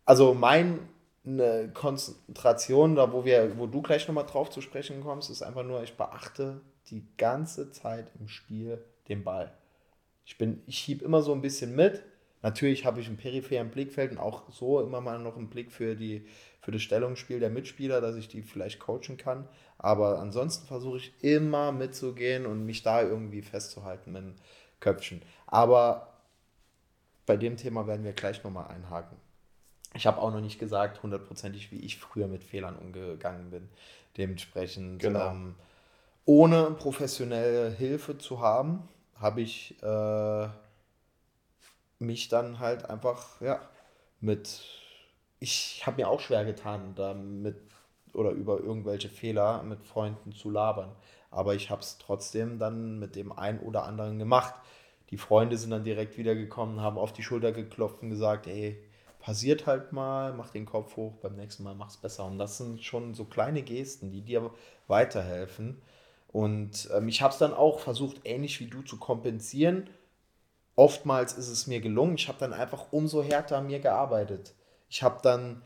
also meine Konzentration, da wo wir, wo du gleich nochmal drauf zu sprechen kommst, ist einfach nur, ich beachte die ganze Zeit im Spiel den Ball. Ich bin, ich schieb immer so ein bisschen mit. Natürlich habe ich einen peripheren Blickfeld und auch so immer mal noch einen Blick für, die, für das Stellungsspiel der Mitspieler, dass ich die vielleicht coachen kann. Aber ansonsten versuche ich immer mitzugehen und mich da irgendwie festzuhalten mit dem Köpfchen. Aber bei dem Thema werden wir gleich nochmal einhaken. Ich habe auch noch nicht gesagt, hundertprozentig, wie ich früher mit Fehlern umgegangen bin. Dementsprechend, Genau. ähm, ohne professionelle Hilfe zu haben, habe ich äh, mich dann halt einfach, ja, mit, ich habe mir auch schwer getan, damit oder über irgendwelche Fehler mit Freunden zu labern. Aber ich habe es trotzdem dann mit dem einen oder anderen gemacht. Die Freunde sind dann direkt wiedergekommen, haben auf die Schulter geklopft und gesagt, ey, passiert halt mal, mach den Kopf hoch, beim nächsten Mal mach's besser. Und das sind schon so kleine Gesten, die dir weiterhelfen. Und ähm, ich habe es dann auch versucht, ähnlich wie du zu kompensieren. Oftmals ist es mir gelungen. Ich habe dann einfach umso härter an mir gearbeitet. Ich habe dann,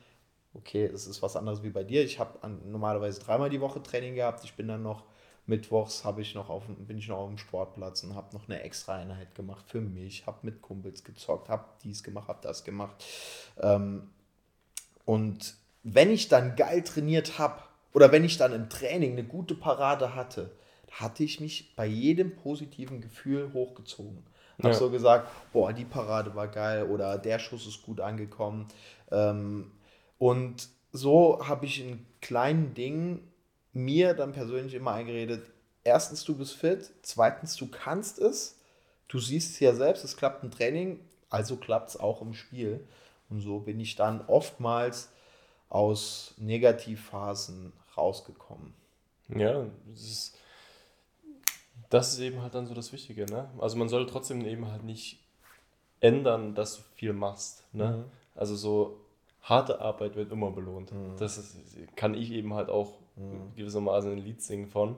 okay, es ist was anderes wie bei dir. Ich habe normalerweise dreimal die Woche Training gehabt. Ich bin dann noch mittwochs habe ich noch auf, bin ich noch auf dem Sportplatz und habe noch eine extra Einheit gemacht für mich. Habe mit Kumpels gezockt, habe dies gemacht, habe das gemacht. Ähm, und wenn ich dann geil trainiert habe oder wenn ich dann im Training eine gute Parade hatte, hatte ich mich bei jedem positiven Gefühl hochgezogen. Habe Ja. so gesagt, boah, die Parade war geil oder der Schuss ist gut angekommen. Ähm, und so habe ich in kleinen Dingen mir dann persönlich immer eingeredet, erstens, du bist fit, zweitens, du kannst es, du siehst es ja selbst, es klappt im Training, also klappt es auch im Spiel. Und so bin ich dann oftmals aus Negativphasen rausgekommen. Ja, das ist, das ist eben halt dann so das Wichtige, ne? Also man soll trotzdem eben halt nicht ändern, dass du viel machst, ne? Also so harte Arbeit wird immer belohnt. Das ist, kann ich eben halt auch gewissermaßen ein Lied singen von,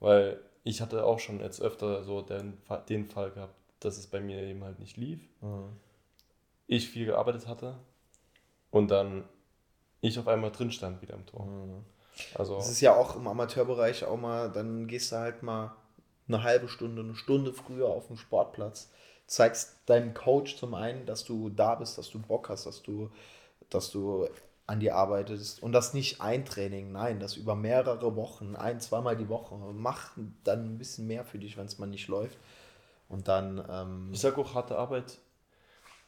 weil ich hatte auch schon jetzt öfter so den, den Fall gehabt, dass es bei mir eben halt nicht lief. Ich viel gearbeitet hatte und dann ich auf einmal drin stand wieder im Tor. Also Das ist ja auch im Amateurbereich auch mal, dann gehst du halt mal eine halbe Stunde, eine Stunde früher auf den Sportplatz, zeigst deinem Coach zum einen, dass du da bist, dass du Bock hast, dass du, dass du an dir arbeitest und das nicht ein Training, nein, das über mehrere Wochen, ein, zweimal die Woche. Mach dann ein bisschen mehr für dich, wenn es mal nicht läuft. Und dann, ähm, Ich sage auch harte Arbeit,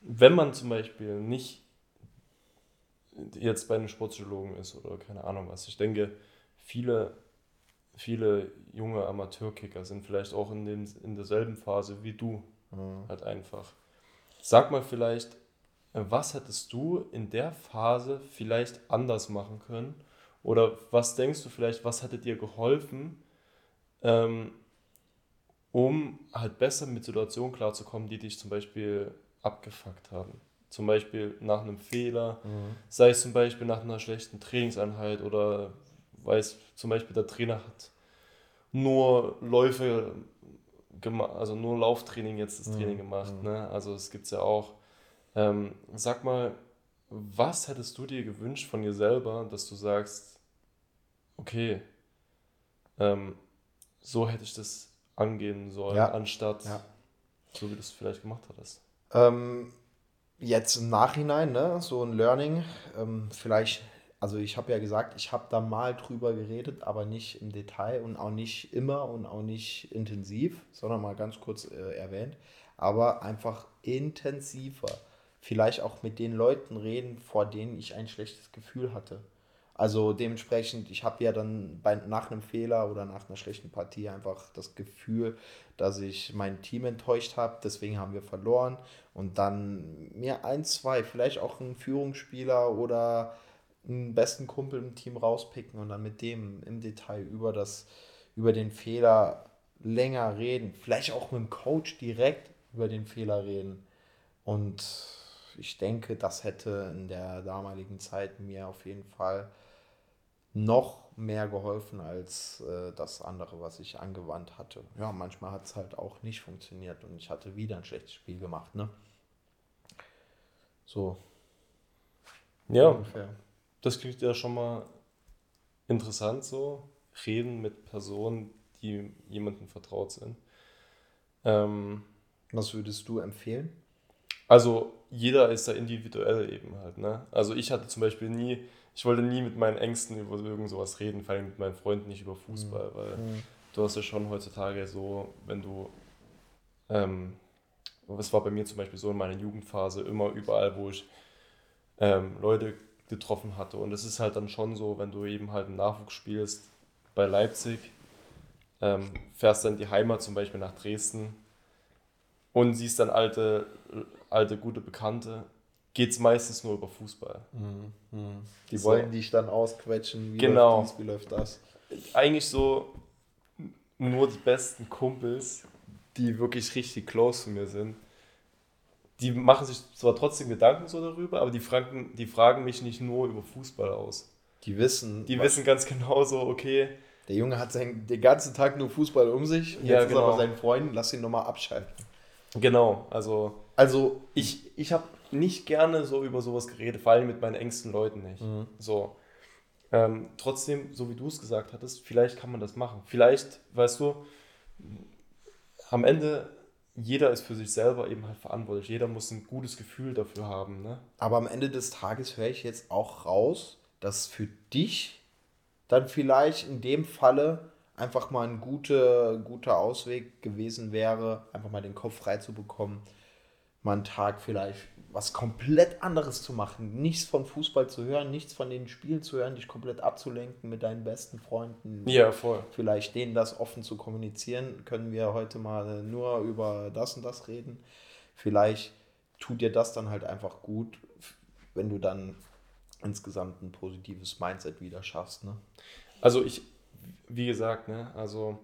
wenn man zum Beispiel nicht jetzt bei einem Sportpsychologen ist oder keine Ahnung was. Ich denke, viele, viele junge Amateurkicker sind vielleicht auch in, den, in derselben Phase wie du. Halt einfach. Sag mal vielleicht, was hättest du in der Phase vielleicht anders machen können, Oder was denkst du vielleicht, was hätte dir geholfen, ähm, um halt besser mit Situationen klarzukommen, die dich zum Beispiel abgefuckt haben? Zum Beispiel nach einem Fehler, sei es zum Beispiel nach einer schlechten Trainingseinheit oder weiß zum Beispiel der Trainer hat nur Läufe gemacht, also nur Lauftraining jetzt das Training gemacht. Ne? Also es gibt es ja auch. Ähm, sag mal, was hättest du dir gewünscht von dir selber, dass du sagst, okay, ähm, so hätte ich das angehen sollen, Ja. anstatt Ja. so wie du es vielleicht gemacht hattest. Ähm, jetzt im Nachhinein, ne, so ein Learning, ähm, vielleicht, also ich habe ja gesagt, ich habe da mal drüber geredet, aber nicht im Detail und auch nicht immer und auch nicht intensiv, sondern mal ganz kurz äh, erwähnt, aber einfach intensiver. Vielleicht auch mit den Leuten reden, vor denen ich ein schlechtes Gefühl hatte. Also dementsprechend, ich habe ja dann bei, nach einem Fehler oder nach einer schlechten Partie einfach das Gefühl, dass ich mein Team enttäuscht habe. Deswegen haben wir verloren. Und dann mir ein, zwei, vielleicht auch einen Führungsspieler oder einen besten Kumpel im Team rauspicken und dann mit dem im Detail über, das, über den Fehler länger reden. Vielleicht auch mit dem Coach direkt über den Fehler reden. Und ich denke, das hätte in der damaligen Zeit mir auf jeden Fall noch mehr geholfen als äh, das andere, was ich angewandt hatte. Ja, manchmal hat es halt auch nicht funktioniert und ich hatte wieder ein schlechtes Spiel gemacht, ne? So Ja, ungefähr. das klingt ja schon mal interessant so. Reden mit Personen, die jemandem vertraut sind. Ähm, Was würdest du empfehlen? Also jeder ist da individuell eben halt. Ne? Also ich hatte zum Beispiel nie, ich wollte nie mit meinen Ängsten über irgend sowas reden, vor allem mit meinen Freunden nicht über Fußball, weil du hast ja schon heutzutage so, wenn du, ähm, es war bei mir zum Beispiel so in meiner Jugendphase, immer überall, wo ich ähm, Leute getroffen hatte. Und es ist halt dann schon so, wenn du eben halt im Nachwuchs spielst bei Leipzig, ähm, fährst dann die Heimat zum Beispiel nach Dresden und siehst dann alte, alte gute Bekannte, geht es meistens nur über Fußball. Die So. wollen dich dann ausquetschen. Wie Genau. läuft dies, wie läuft das? Eigentlich so nur die besten Kumpels, die wirklich richtig close zu mir sind. Die machen sich zwar trotzdem Gedanken so darüber, aber die fragen, die fragen mich nicht nur über Fußball aus. Die wissen, Die wissen ganz genau so, okay, der Junge hat sein, den ganzen Tag nur Fußball um sich. Und Ja, jetzt ist genau. bei seinen Freunden, lass ihn nochmal abschalten. genau, also Also, ich, ich habe nicht gerne so über sowas geredet, vor allem mit meinen engsten Leuten nicht. So. Ähm, trotzdem, so wie du es gesagt hattest, vielleicht kann man das machen. Vielleicht, weißt du, am Ende, jeder ist für sich selber eben halt verantwortlich. Jeder muss ein gutes Gefühl dafür haben. Ne? aber am Ende des Tages höre ich jetzt auch raus, dass für dich dann vielleicht in dem Falle einfach mal ein guter, guter Ausweg gewesen wäre, einfach mal den Kopf frei zu bekommen, mal einen Tag vielleicht was komplett anderes zu machen, nichts von Fußball zu hören, nichts von den Spielen zu hören, dich komplett abzulenken mit deinen besten Freunden. Ja, voll. vielleicht denen das offen zu kommunizieren, können wir heute mal nur über das und das reden. Vielleicht tut dir das dann halt einfach gut, wenn du dann insgesamt ein positives Mindset wieder schaffst. Ne? Also ich, wie gesagt, ne, also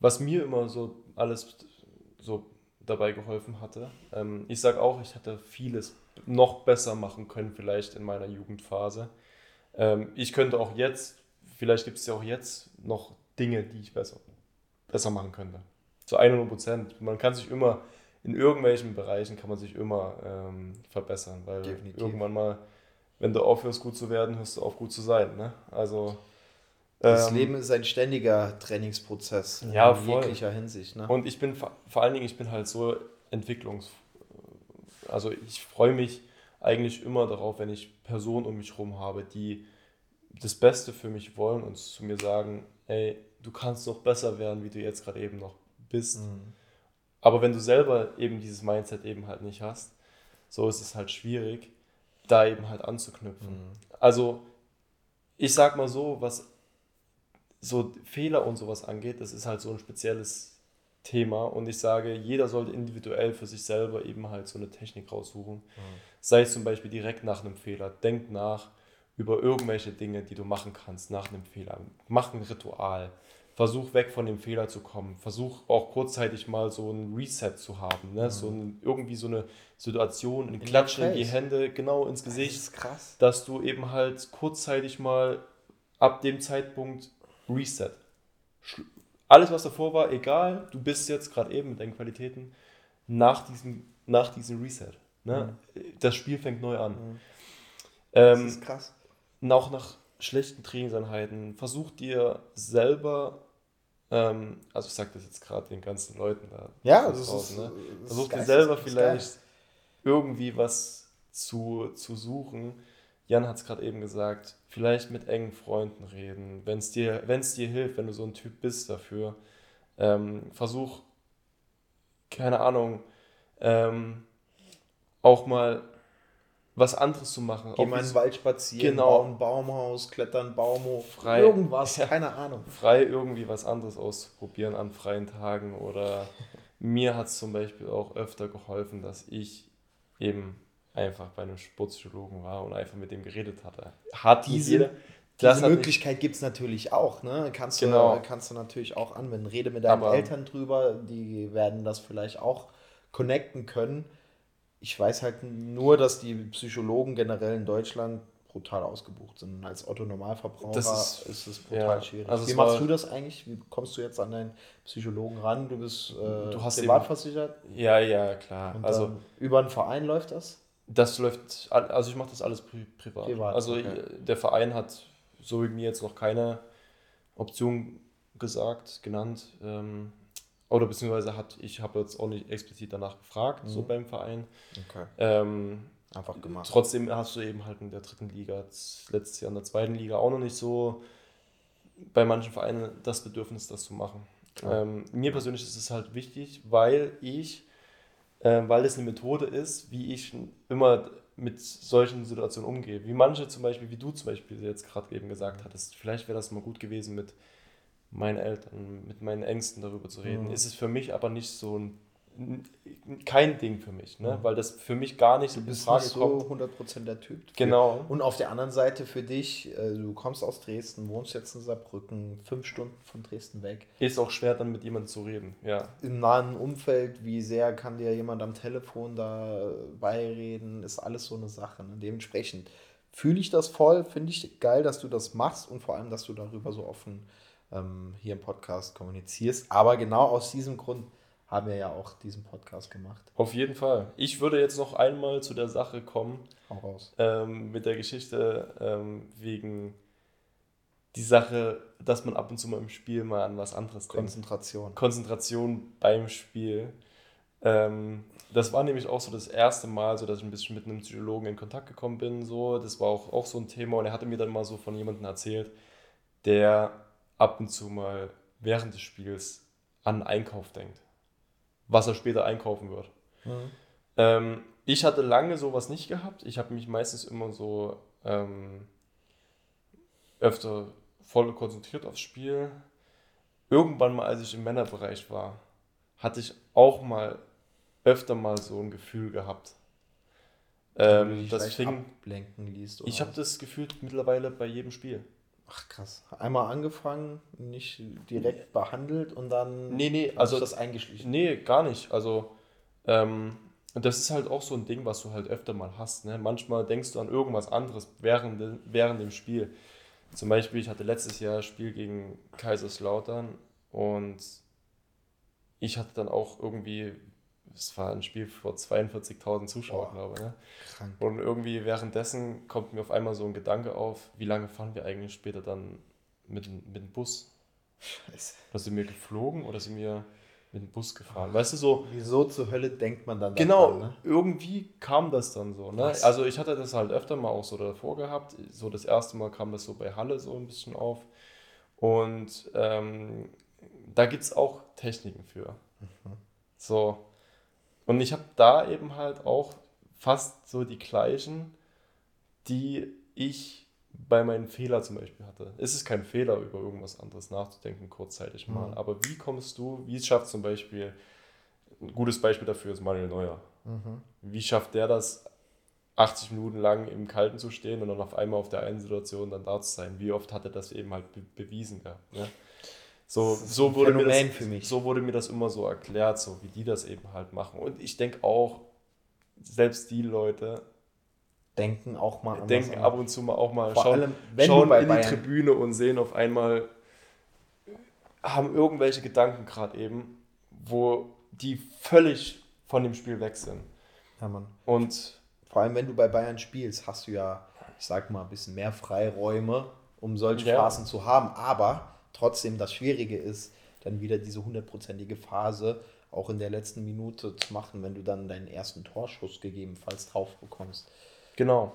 was mir immer so alles so dabei geholfen hatte, ähm, ich sage auch, ich hätte vieles noch besser machen können, vielleicht in meiner Jugendphase. Ähm, ich könnte auch jetzt, vielleicht gibt es ja auch jetzt noch Dinge, die ich besser, besser machen könnte. Zu 100 Prozent. Man kann sich immer, in irgendwelchen Bereichen kann man sich immer ähm, verbessern, weil Definitiv. irgendwann mal, wenn du aufhörst gut zu werden, hörst du auf gut zu sein. Ne? Also Das ähm, Leben ist ein ständiger Trainingsprozess Ja, in voll. jeglicher Hinsicht. Ne? Und ich bin vor allen Dingen, ich bin halt so entwicklungs... Also ich freue mich eigentlich immer darauf, wenn ich Personen um mich herum habe, die das Beste für mich wollen und zu mir sagen, ey, du kannst noch besser werden, wie du jetzt gerade eben noch bist. Aber wenn du selber eben dieses Mindset eben halt nicht hast, so ist es halt schwierig, da eben halt anzuknüpfen. Also ich sag mal so, was so Fehler und sowas angeht, das ist halt so ein spezielles Thema und ich sage, jeder sollte individuell für sich selber eben halt so eine Technik raussuchen. Sei es zum Beispiel direkt nach einem Fehler, denkt nach über irgendwelche Dinge, die du machen kannst nach einem Fehler. Mach ein Ritual. Versuch weg von dem Fehler zu kommen. Versuch auch kurzzeitig mal so ein Reset zu haben. Ne? So ein, irgendwie so eine Situation, ein Klatschen in die. Hände, genau ins Das Gesicht ist krass. dass du eben halt kurzzeitig mal ab dem Zeitpunkt Reset. Alles, was davor war, egal, du bist jetzt gerade eben mit deinen Qualitäten nach diesem, nach diesem Reset. Ne? Das Spiel fängt neu an. Das Ähm, ist krass. auch nach schlechten Trainingseinheiten, versuch dir selber, ähm, also ich sage das jetzt gerade den ganzen Leuten da Ja, da das draußen, ist, ne? das ist Versuch dir geil. selber Das vielleicht irgendwie was zu, zu suchen. Jan hat es gerade eben gesagt, vielleicht mit engen Freunden reden, wenn es dir, wenn's dir hilft, wenn du so ein Typ bist dafür. Ähm, versuch, keine Ahnung, ähm, auch mal was anderes zu machen. Geh mal in den Wald spazieren, Genau. bauen ein Baumhaus, klettern einen Baum hoch, Frei. irgendwas, Ja. keine Ahnung. frei irgendwie was anderes auszuprobieren an freien Tagen oder mir hat es zum Beispiel auch öfter geholfen, dass ich eben einfach bei einem Sportpsychologen war und einfach mit dem geredet hatte. Hat Diese- jeder. Diese Möglichkeit gibt es natürlich auch, ne? Kannst, Genau. du, kannst du natürlich auch anwenden. Rede mit deinen Aber- Eltern drüber, die werden das vielleicht auch connecten können. Ich weiß halt nur, dass die Psychologen generell in Deutschland brutal ausgebucht sind. Als Otto Normalverbraucher Das ist, ist- es brutal ja, schwierig. also Wie machst du das eigentlich? Wie kommst du jetzt an deinen Psychologen ran? Du bist äh, Du hast privat versichert? Ja, ja, klar. Und also über einen Verein läuft das? Das läuft, also ich mache das alles pri privat. Privat, also okay. ich- der Verein hat so wie mir jetzt noch keine Option gesagt, genannt. Ähm, oder beziehungsweise hat, ich habe jetzt auch nicht explizit danach gefragt, so Mhm. beim Verein. Okay. Ähm, Einfach gemacht. Trotzdem hast du eben halt in der dritten Liga, letztes Jahr in der zweiten Liga auch noch nicht so bei manchen Vereinen das Bedürfnis, das zu machen. Ähm, mir persönlich ist es halt wichtig, weil ich, äh, weil das eine Methode ist, wie ich immer mit solchen Situationen umgehe. Wie manche zum Beispiel, wie du zum Beispiel jetzt gerade eben gesagt hattest, vielleicht wäre das mal gut gewesen mit meinen Eltern, mit meinen Ängsten darüber zu reden. Mhm. Ist es für mich aber nicht so ein kein Ding für mich, ne? weil das für mich gar nicht Du in bist Frage nicht so kommt. 100% der Typ. Genau. Und auf der anderen Seite für dich, äh, du kommst aus Dresden, wohnst jetzt in Saarbrücken, fünf Stunden von Dresden weg. Ist auch schwer, dann mit jemandem zu reden. Ja. Im nahen Umfeld, wie sehr kann dir jemand am Telefon da beireden, ist alles so eine Sache. Ne? Dementsprechend fühle ich das voll, finde ich geil, dass du das machst und vor allem, dass du darüber so offen ähm, hier im Podcast kommunizierst. Aber genau aus diesem Grund haben wir ja auch diesen Podcast gemacht. Auf jeden Fall. Ich würde jetzt noch einmal zu der Sache kommen, Hau raus. ähm, mit der Geschichte ähm, wegen die Sache, dass man ab und zu mal im Spiel mal an was anderes denkt. Konzentration. Konzentration beim Spiel. Ähm, das war nämlich auch so das erste Mal, so dass ich ein bisschen mit einem Psychologen in Kontakt gekommen bin. So. Das war auch, auch so ein Thema und er hatte mir dann mal so von jemandem erzählt, der ab und zu mal während des Spiels an Einkauf denkt. Was er später einkaufen wird. Mhm. Ähm, ich hatte lange sowas nicht gehabt. Ich habe mich meistens immer so ähm, öfter voll konzentriert aufs Spiel. Irgendwann mal, als ich im Männerbereich war, hatte ich auch mal öfter mal so ein Gefühl gehabt. Ähm, das fing, ablenken liest. oder ich habe das gefühlt mittlerweile bei jedem Spiel. Ach krass. Einmal angefangen, nicht direkt behandelt und dann Nee, nee, also das eingeschlichen. Nee, gar nicht. Also, ähm, und das ist halt auch so ein Ding, was du halt öfter mal hast. Ne? Manchmal denkst du an irgendwas anderes während, während dem Spiel. Zum Beispiel, ich hatte letztes Jahr ein Spiel gegen Kaiserslautern und ich hatte dann auch irgendwie, es war ein Spiel vor 42.000 Zuschauern, Boah. glaube ich. Ne? Krank. Und irgendwie währenddessen kommt mir auf einmal so ein Gedanke auf, wie lange fahren wir eigentlich später dann mit, dem- mit dem Bus? Scheiße. Oder sind wir geflogen oder sind wir mit dem Bus gefahren? Weißt du, so, Wieso zur Hölle denkt man dann Genau, daran, ne? irgendwie kam das dann so. Ne? Was? Also ich hatte das halt öfter mal auch so davor gehabt. So das erste Mal kam das so bei Halle so ein bisschen auf. Und ähm, da gibt es auch Techniken für. So. Und ich habe da eben halt auch fast so die gleichen, die ich bei meinen Fehler zum Beispiel hatte. Es ist kein Fehler, über irgendwas anderes nachzudenken, kurzzeitig mal. Mhm. Aber wie kommst du, wie schafft zum Beispiel, ein gutes Beispiel dafür ist Manuel Neuer. Mhm. Wie schafft der das, 80 Minuten lang im Kalten zu stehen und dann auf einmal auf der einen Situation dann da zu sein. Wie oft hat er das eben halt be bewiesen gehabt. Ne? So, so, wurde mir das, so wurde mir das immer so erklärt, so wie die das eben halt machen. Und ich denke auch, selbst die Leute Denken auch mal anders denken an. ab und zu mal auch mal, Vor schauen, allem, wenn schauen in die Bayern- Tribüne und sehen auf einmal, haben irgendwelche Gedanken gerade eben, wo die völlig von dem Spiel weg sind. Ja, Mann. Und Vor allem, wenn du bei Bayern spielst, hast du ja, ich sag mal, ein bisschen mehr Freiräume, um solche Ja. Phasen zu haben. Aber trotzdem, das Schwierige ist, dann wieder diese hundertprozentige Phase auch in der letzten Minute zu machen, wenn du dann deinen ersten Torschuss gegebenenfalls drauf bekommst. genau,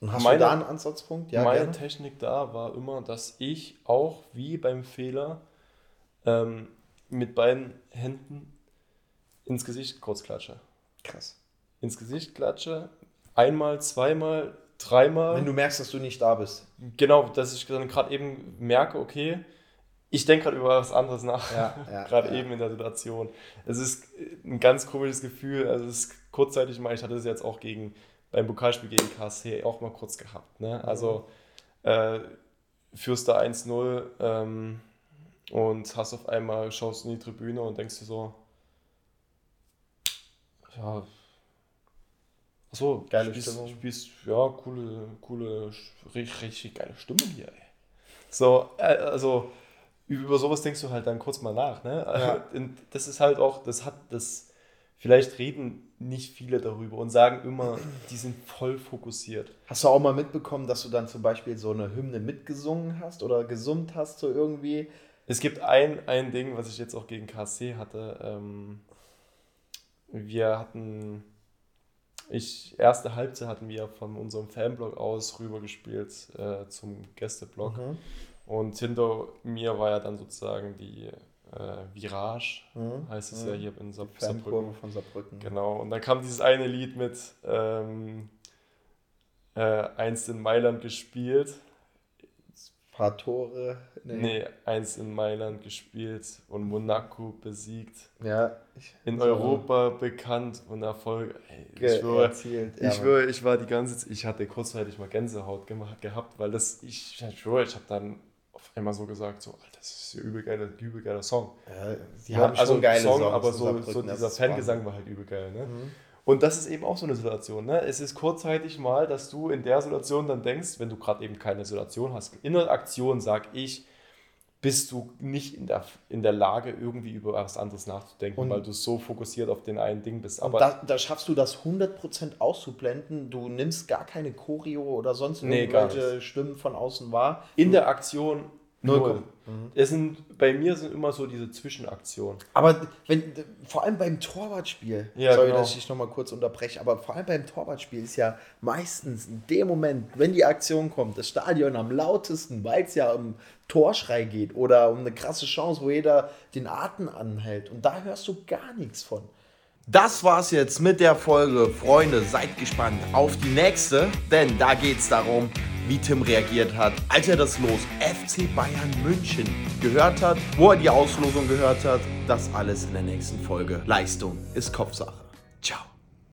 Und hast Meine- du da einen Ansatzpunkt? Ja, meine gerne. Technik da war immer, dass ich auch wie beim Fehler ähm, mit beiden Händen ins Gesicht kurz klatsche. Krass. Ins Gesicht klatsche, einmal, zweimal, dreimal. Wenn du merkst, dass du nicht da bist. Genau, dass ich dann gerade eben merke, okay, ich denke gerade über was anderes nach. Ja, ja, gerade ja. eben in der Situation. Es ist ein ganz komisches Gefühl. Also es ist kurzzeitig mal, ich hatte es jetzt auch gegen beim Pokalspiel gegen KSC auch mal kurz gehabt. Ne? Also äh, führst da 1-0 ähm, und hast auf einmal, schaust in die Tribüne und denkst dir so, ja, achso, Geile spielst, Stimmung. Spielst, ja, coole, coole, richtig, richtig geile Stimmung hier, ey. So, äh, also über sowas denkst du halt dann kurz mal nach, ne? Ja. Das ist halt auch, das hat das, vielleicht reden nicht viele darüber und sagen immer, die sind voll fokussiert. Hast du auch mal mitbekommen, dass du dann zum Beispiel so eine Hymne mitgesungen hast oder gesummt hast, so irgendwie? Es gibt ein, ein Ding, was ich jetzt auch gegen KSC hatte. Ähm, wir hatten, ich, erste Halbzeit hatten wir von unserem Fanblog aus rübergespielt äh, zum Gästeblock. Mhm. Und hinter mir war ja dann sozusagen die äh, Virage, Mhm. heißt es Mhm. ja hier in Saar- Fankurve Saarbrücken. von Saarbrücken. Genau, und dann kam dieses eine Lied mit ähm, äh, einst in Mailand gespielt. Paar Tore. Nee, eins in Mailand gespielt und Monaco besiegt. Ja. Ich, In so Europa bekannt und Erfolg. Ey, ich schwöre, erzielt. Ich, schwöre, ich war die ganze Zeit, ich hatte kurzzeitig mal Gänsehaut gemacht, gehabt, weil das, ich, ich schwöre, ich habe dann auf einmal so gesagt, so, Alter, das ist ja übel geiler, übel geiler Song. Ja, die Ja, haben schon geile Song, Songs aber so, so das dieser Fangesang war halt übel geil. Ne? Mhm. Und das ist eben auch so eine Situation. Ne? Es ist kurzzeitig mal, dass du in der Situation dann denkst, wenn du gerade eben keine Situation hast, in der Aktion, sag ich, bist du nicht in der, in der Lage, irgendwie über was anderes nachzudenken, Und- weil du so fokussiert auf den einen Ding bist. Aber da, da schaffst du das 100% auszublenden. Du nimmst gar keine Choreo oder sonst Nee, irgendwelche Stimmen von außen wahr. in der Aktion Null null. Kom- Mhm. Es sind, bei mir sind immer so diese Zwischenaktionen. Aber wenn, vor allem beim Torwartspiel, Ja, sorry, genau. dass ich dich nochmal kurz unterbreche, aber vor allem beim Torwartspiel ist ja meistens in dem Moment, wenn die Aktion kommt, das Stadion am lautesten, weil es ja um Torschrei geht oder um eine krasse Chance, wo jeder den Atem anhält. Und da hörst du gar nichts von. Das war's jetzt mit der Folge. Freunde, seid gespannt auf die nächste, denn da geht's darum, wie Tim reagiert hat, als er das Los FC Bayern München gehört hat, wo er die Auslosung gehört hat. Das alles in der nächsten Folge. Leistung ist Kopfsache. Ciao.